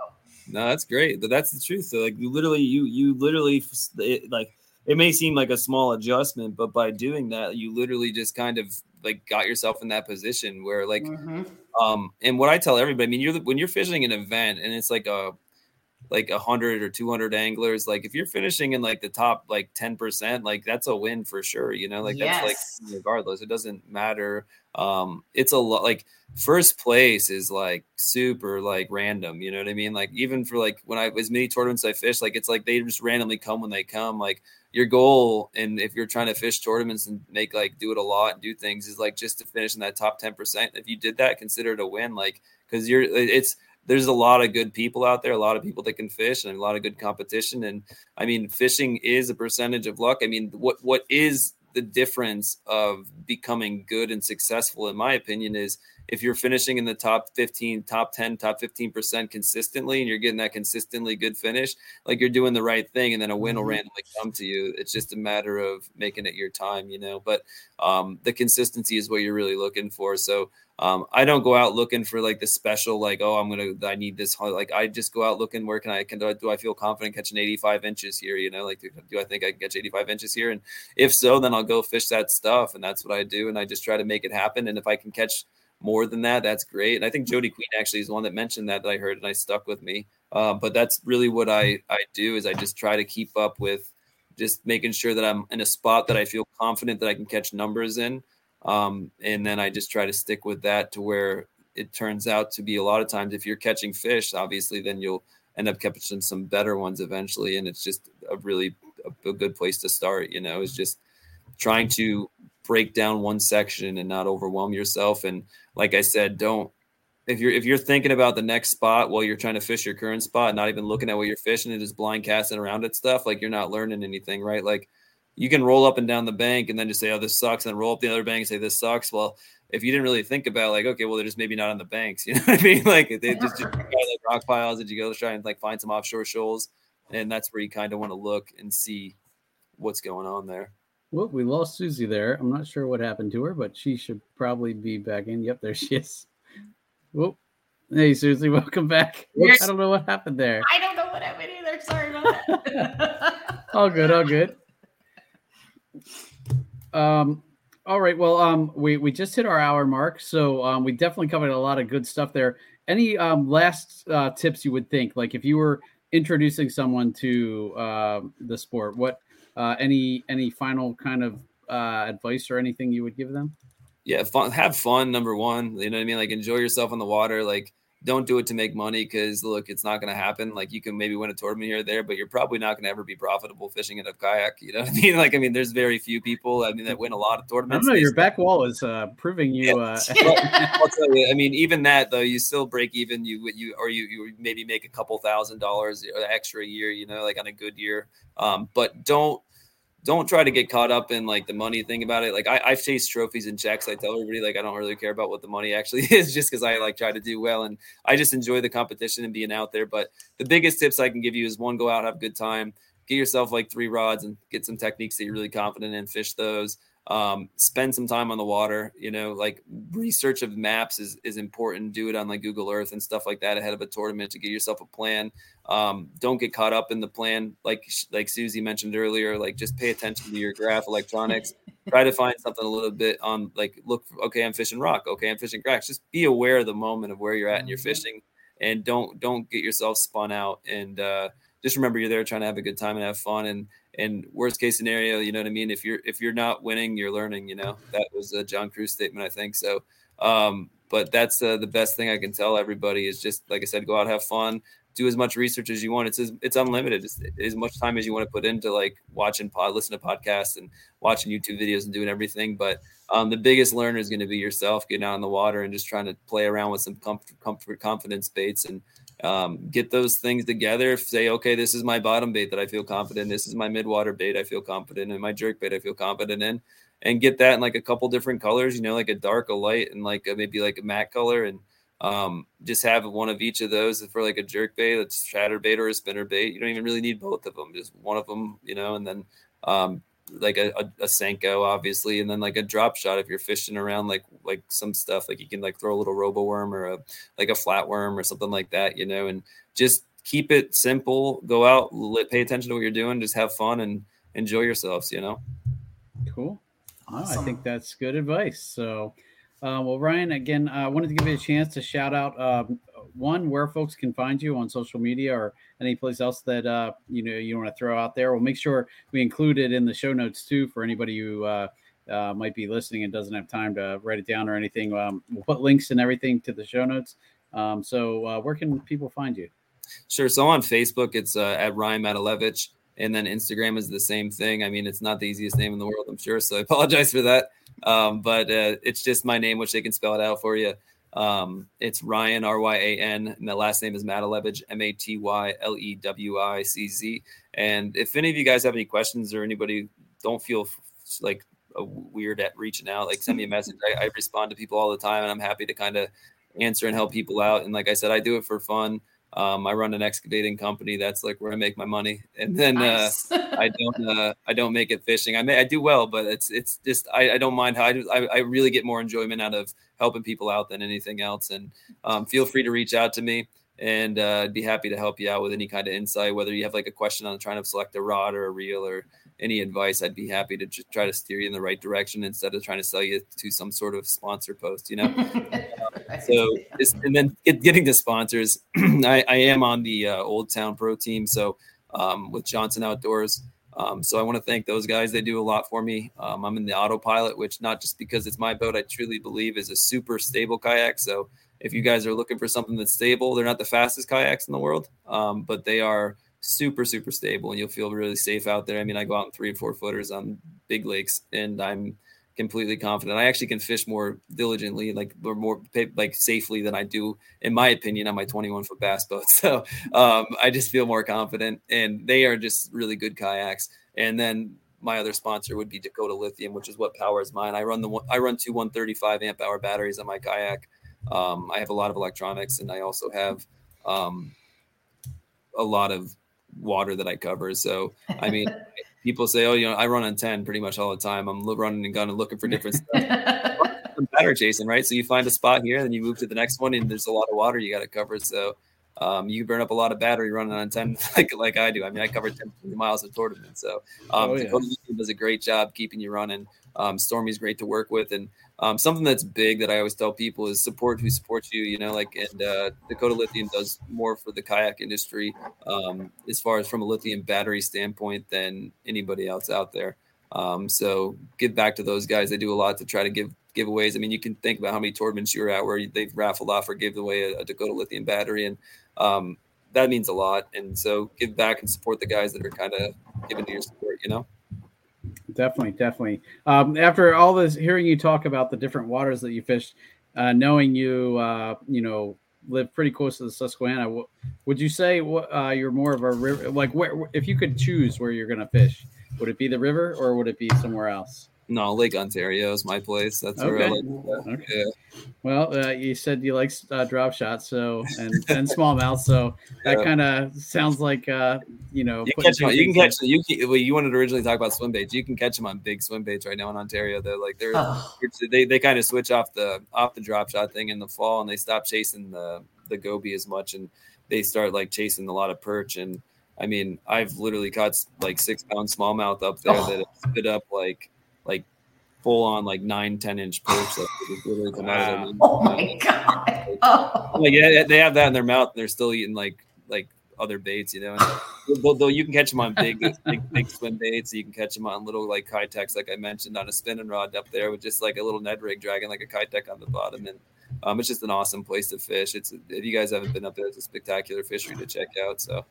No, that's great. That's the truth. So like you literally, you you literally it, like it may seem like a small adjustment, but by doing that, you literally just kind of like got yourself in that position where like Mhm. um and what I tell everybody, I mean, you're when you're fishing an event and it's like a like a hundred or two hundred anglers, like if you're finishing in like the top like ten percent, like that's a win for sure. You know, like that's Yes. like regardless, it doesn't matter. Um, it's a lot like first place is like super like random. You know what I mean? Like even for like when I as many tournaments I fish, like it's like they just randomly come when they come. Like your goal, and if you're trying to fish tournaments and make like do it a lot and do things, is like just to finish in that top ten percent. If you did that, consider it a win. Like because you're it's there's a lot of good people out there, a lot of people that can fish, and a lot of good competition. And I mean, fishing is a percentage of luck. I mean, what what is the difference of becoming good and successful, in my opinion, is if you're finishing in the top 15, top 10, top 15% consistently, and you're getting that consistently good finish, like you're doing the right thing, and then a win will Mhm. randomly come to you. It's just a matter of making it your time, you know. But um, the consistency is what you're really looking for. So um, I don't go out looking for like the special, like, oh, I'm gonna, I need this. Like, I just go out looking where can I, can do I, do I feel confident catching 85 inches here? You know, like, do, do I think I can catch 85 inches here? And if so, then I'll go fish that stuff, and that's what I do. And I just try to make it happen. And if I can catch more than that, that's great. And I think Jody Queen actually is the one that mentioned that that I heard, and I stuck with me. Um, but that's really what I I do is I just try to keep up with just making sure that I'm in a spot that I feel confident that I can catch numbers in. Um, and then I just try to stick with that to where it turns out to be a lot of times if you're catching fish, obviously, then you'll end up catching some better ones eventually. And it's just a really a, a good place to start, you know, is just trying to break down one section and not overwhelm yourself. And like I said, don't if you're if you're thinking about the next spot while you're trying to fish your current spot, not even looking at what you're fishing and just blind casting around at stuff, like you're not learning anything, right? Like you can roll up and down the bank and then just say, "Oh, this sucks," and then roll up the other bank and say, "This sucks." Well, if you didn't really think about, like, okay, well, they're just maybe not on the banks, <laughs> you know what I mean? Like they just, just try, like rock piles that you go try and like find some offshore shoals, and that's where you kind of want to look and see what's going on there. Well, we lost Susie there. I'm not sure what happened to her, but she should probably be back in. Yep, there she is. Whoop. Hey, Susie, <laughs> welcome back. Whoops. I don't know what happened there. I don't know what happened either. Sorry about that. <laughs> All good, all good. Um, all right. Well, um, we we just hit our hour mark, so um, we definitely covered a lot of good stuff there. Any um last uh, tips you would think, like if you were introducing someone to uh, the sport, what uh, any any final kind of uh, advice or anything you would give them? yeah, fun, have fun. Number one, you know what I mean. Like enjoy yourself on the water. Like don't do it to make money because look, it's not going to happen. Like you can maybe win a tournament here or there, but you're probably not going to ever be profitable fishing in a kayak. You know what I <laughs> mean? Like I mean, there's very few people. I mean, that win a lot of tournaments. I don't know. Your back wall is uh, proving you. Uh, <laughs> <laughs> I'll tell you. I mean, even that though, you still break even. You you or you you maybe make a couple thousand dollars extra a year. You know, like on a good year. Um, but don't don't try to get caught up in like the money thing about it. Like I, I've chased trophies and checks. I tell everybody like I don't really care about what the money actually <laughs> is, just because I like try to do well and I just enjoy the competition and being out there. But the biggest tips I can give you is one, go out, have a good time, get yourself like three rods and get some techniques that you're really confident in, fish those um, spend some time on the water you know like research of maps is, is important. Do it on like google earth and stuff like that ahead of a tournament to get yourself a plan. Um, don't get caught up in the plan. Like like susie mentioned earlier like just pay attention to your graph electronics. <laughs> Try to find something a little bit on like look okay i'm fishing rock. Okay i'm fishing cracks just be aware of the moment of where you're at and you're mm-hmm. fishing and don't don't get yourself spun out and uh, just remember you're there trying to have a good time and have fun and and worst case scenario, you know what I mean? If you're if you're not winning, you're learning. You know that was a John Crews statement, I think. So, um, but that's uh, the best thing I can tell everybody is just like I said, go out, have fun, do as much research as you want. It's it's unlimited. It's, as much time as you want to put into like watching pod, listen to podcasts, and watching YouTube videos and doing everything. But um, the biggest learner is going to be yourself, getting out in the water and just trying to play around with some comfort, comfort confidence baits and um, get those things together. Say, okay, this is my bottom bait that I feel confident. This is my midwater bait I feel confident in. My jerk bait I feel confident in, and get that in like a couple different colors. You know, like a dark, a light, and like a, maybe like a matte color, and um, just have one of each of those for like a jerk bait, that's ChatterBait or a spinner bait. You don't even really need both of them, just one of them, you know, and then um, like a, a, a Senko, obviously, and then like a drop shot if you're fishing around like like some stuff like you can like throw a little Roboworm or a like a flat worm or something like that, you know, and just keep it simple. Go out, let, pay attention to what you're doing, just have fun and enjoy yourselves, you know. Cool. Awesome. I think that's good advice. So, uh, well, Ryan, again, I uh, wanted to give you a chance to shout out um, one where folks can find you on social media or any place else that uh, you know you want to throw out there. We'll make sure we include it in the show notes too for anybody who uh, uh, might be listening and doesn't have time to write it down or anything. Um, we'll put links and everything to the show notes. Um, so uh, where can people find you? Sure. So on Facebook, it's uh, at Ryan Matylewicz, and then Instagram is the same thing. I mean, it's not the easiest name in the world, I'm sure. So I apologize for that. Um, but uh, it's just my name, which they can spell it out for you. Um, it's Ryan R Y A N, and the last name is Matylewicz M A T Y L E W I C Z. And if any of you guys have any questions or anybody don't feel like weird at reaching out, like send me a <laughs> message. I, I respond to people all the time, and I'm happy to kind of answer and help people out. And like I said, I do it for fun. Um, I run an excavating company. That's like where I make my money. And then uh, nice. uh, <laughs> I don't uh, I don't make it fishing. I may I do well, but it's it's just I, I don't mind how I, do, I, I really get more enjoyment out of helping people out than anything else. And um, feel free to reach out to me, and uh, I'd be happy to help you out with any kind of insight. Whether you have like a question on trying to select a rod or a reel or any advice, I'd be happy to just try to steer you in the right direction instead of trying to sell you to some sort of sponsor post, you know? <laughs> so, and then get, getting to sponsors, <clears throat> I, I, am on the uh, Old Town Pro team. So, um, with Johnson Outdoors. Um, so I want to thank those guys. They do a lot for me. Um, I'm in the autopilot, which not just because it's my boat, I truly believe is a super stable kayak. So if you guys are looking for something that's stable, they're not the fastest kayaks in the world, um, but they are super super stable and you'll feel really safe out there. I mean i go out in three and four footers on big lakes and i'm completely confident. I actually can fish more diligently like or more like safely than i do in my opinion on my 21 foot bass boat. <laughs> So um, i just feel more confident and they are just really good kayaks. And then my other sponsor would be dakota lithium which is what powers mine. I run the i run two 135 amp hour batteries on my kayak. Um, i have a lot of electronics and i also have um, a lot of water that I cover. So, I mean, <laughs> people say, oh, you know, I run on 10 pretty much all the time. I'm running and gun and looking for different <laughs> stuff. Better chasing, right? So you find a spot here, then you move to the next one, and there's a lot of water you got to cover. So um, you burn up a lot of battery running on 10 <laughs> like, like I do. I mean, I cover 10 miles of tournament. So um, oh, yeah. does a great job keeping you running. Um, Stormy's great to work with. And um, something that's big that I always tell people is support who supports you. You know, like and uh, Dakota Lithium does more for the kayak industry um, as far as from a lithium battery standpoint than anybody else out there. Um, so give back to those guys. They do a lot to try to give giveaways. I mean, you can think about how many tournaments you're at where they've raffled off or gave away a, a Dakota Lithium battery, and um, that means a lot. And so give back and support the guys that are kind of giving you your support. You know. Definitely, definitely. Um, after all this, hearing you talk about the different waters that you fished, uh, knowing you, uh, you know, live pretty close to the Susquehanna, w- would you say uh, you're more of a river? Like, where if you could choose where you're going to fish, Would it be the river or would it be somewhere else? No, Lake Ontario is my place. That's where I Okay. like. Okay. Yeah. Well, uh, you said you like uh, drop shots, so and and smallmouth, so <laughs> that Yeah. kind of sounds like uh, you know. You can catch them. You can catch. You can. Well, you wanted to originally talk about swim baits. You can catch them on big swim baits right now in Ontario. They're like they're Oh. they, they kind of switch off the off the drop shot thing in the fall, and they stop chasing the the goby as much, and they start like chasing a lot of perch. And I mean, I've literally caught like six pound smallmouth up there Oh. that have spit up like like full on like nine ten inch perch. Like, they literally come out of their Oh my god. Oh. like yeah, they have that in their mouth, and they're still eating like like other baits, you know. Though, though you can catch them on big, big, big swim baits, you can catch them on little like Keitechs, like I mentioned, on a spinning rod up there with just like a little Ned rig dragging like a Keitech on the bottom, and um, it's just an awesome place to fish. It's if you guys haven't been up there, it's a spectacular fishery to check out. So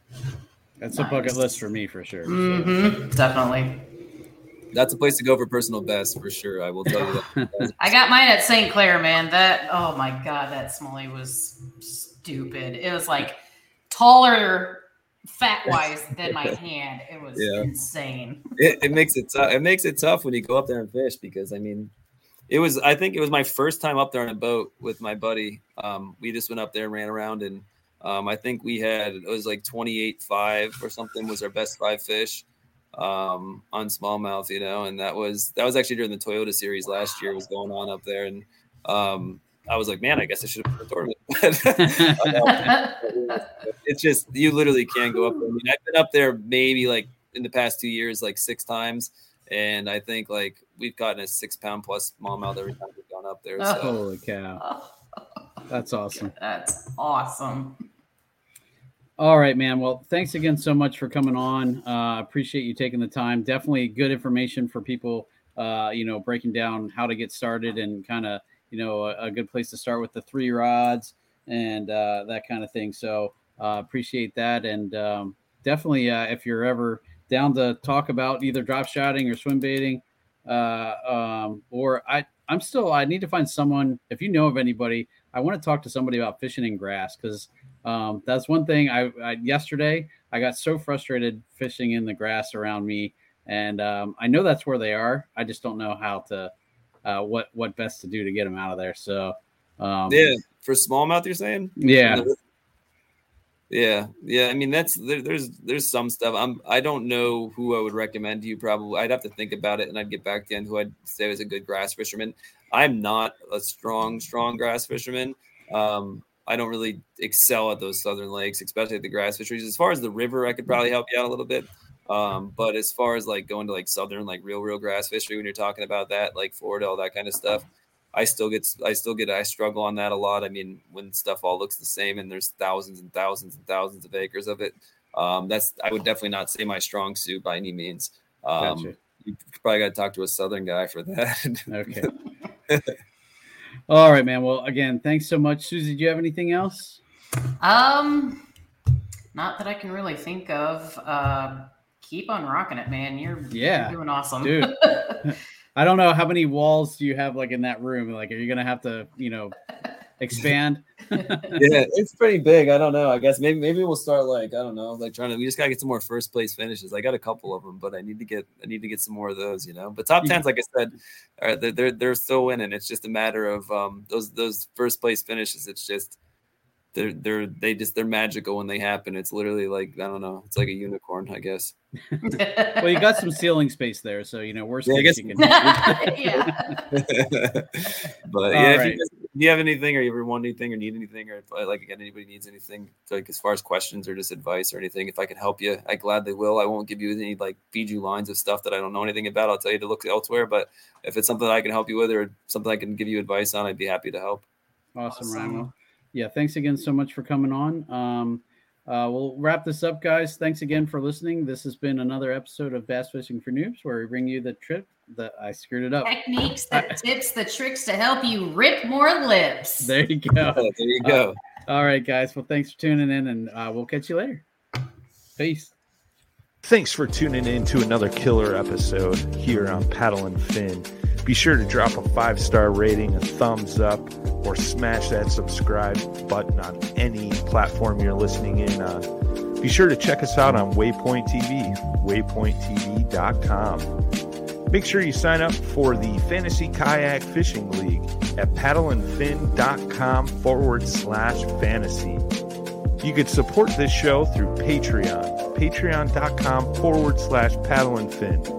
That's a bucket list for me for sure. so. hmm Definitely. That's a place to go for personal best for sure. I will tell you that. <laughs> I got mine at St. Clair, man. That oh my god, that Smalley was stupid. It was like taller, fat wise <laughs> than my hand. It was Yeah. insane. it, it makes it tough. It makes it tough when you go up there and fish because I mean, it was. I think it was my first time up there on a boat with my buddy. Um, we just went up there and ran around, and um, I think we had it was like twenty eight five or something was our best five fish um, on smallmouth, you know, and that was that was actually during the Toyota Series last year was going on up there, and um, I was like, man, I guess I should have put a tournament. <laughs> <laughs> it's just you literally can't go up there. I mean, I've been up there maybe like in the past two years, like six times, and I think like we've gotten a six pound plus smallmouth every time we've gone up there. So Holy cow, that's awesome. That's awesome. All right, man. Well, thanks again so much for coming on. Uh, appreciate you taking the time. Definitely good information for people. Uh, you know, breaking down how to get started and kind of you know a, a good place to start with the three rods and uh, that kind of thing. So uh, appreciate that, and um, definitely uh, if you're ever down to talk about either drop shotting or swim baiting, uh, um, or I I'm still I need to find someone. If you know of anybody, I want to talk to somebody about fishing in grass because um, that's one thing. I, I yesterday I got so frustrated fishing in the grass around me, and um, I know that's where they are. I just don't know how to uh, what what best to do to get them out of there. So um, yeah, for smallmouth, you're saying? Yeah. Yeah, yeah. I mean, that's there, there's there's some stuff. I'm I don't know who I would recommend to you. Probably I'd have to think about it, and I'd get back to you on who I'd say was a good grass fisherman. I'm not a strong strong grass fisherman. Um, I don't really excel at those southern lakes, especially at the grass fisheries. As far as the river, I could probably help you out a little bit. Um, but as far as like going to like southern, like real, real grass fishery, when you're talking about that, like Florida, all that kind of stuff, I still get, I still get, I struggle on that a lot. I mean, when stuff all looks the same and there's thousands and thousands and thousands of acres of it, um, that's, I would definitely not say my strong suit by any means. Um, Gotcha. you probably got to talk to a southern guy for that. Okay. <laughs> All right, man. Well, again, thanks so much, Susie. Do you have anything else? Um, not that I can really think of. Uh, keep on rocking it, man. You're Yeah, you're doing awesome, dude. <laughs> I don't know how many walls do you have like in that room. Like, are you gonna have to, you know, <laughs> expand? <laughs> yeah, it's pretty big. I don't know. I guess maybe maybe we'll start like I don't know, like trying to. We just gotta get some more first place finishes. I got a couple of them, but I need to get I need to get some more of those. You know, but top tens, like I said, are they're they're, they're still winning. It's just a matter of um those those first place finishes. It's just they're they're they just they're magical when they happen. It's literally like I don't know. It's like a unicorn, I guess. <laughs> well, you got some ceiling space there, so you know worst Yeah, I case you can. <laughs> but All yeah, if you, guys- if you have anything or you ever want anything or need anything or if, like again anybody needs anything like as far as questions or just advice or anything, if I can help you, I gladly will. I won't give you any like feed you lines of stuff that I don't know anything about. I'll tell you to look elsewhere. But if it's something that I can help you with or something I can give you advice on, I'd be happy to help. Awesome, Ryan. Well, yeah, thanks again so much for coming on. Um, uh, we'll wrap this up, guys. Thanks again for listening. This has been another episode of Bass Fishing for Noobs, where we bring you the trip that I screwed it up. Techniques, the <laughs> tips, the tricks to help you rip more lips. There you go. there you go. Uh, all right, guys. Well, thanks for tuning in, and uh, we'll catch you later. Peace. Thanks for tuning in to another killer episode here on Paddle and Fin. Be sure to drop a five star rating, a thumbs up, or smash that subscribe button on any platform you're listening in on. Be sure to check us out on Waypoint TV, waypointtv.com. Make sure you sign up for the Fantasy Kayak Fishing League at paddleandfin.com forward slash fantasy. You can support this show through Patreon, patreon.com forward slash paddle and fin.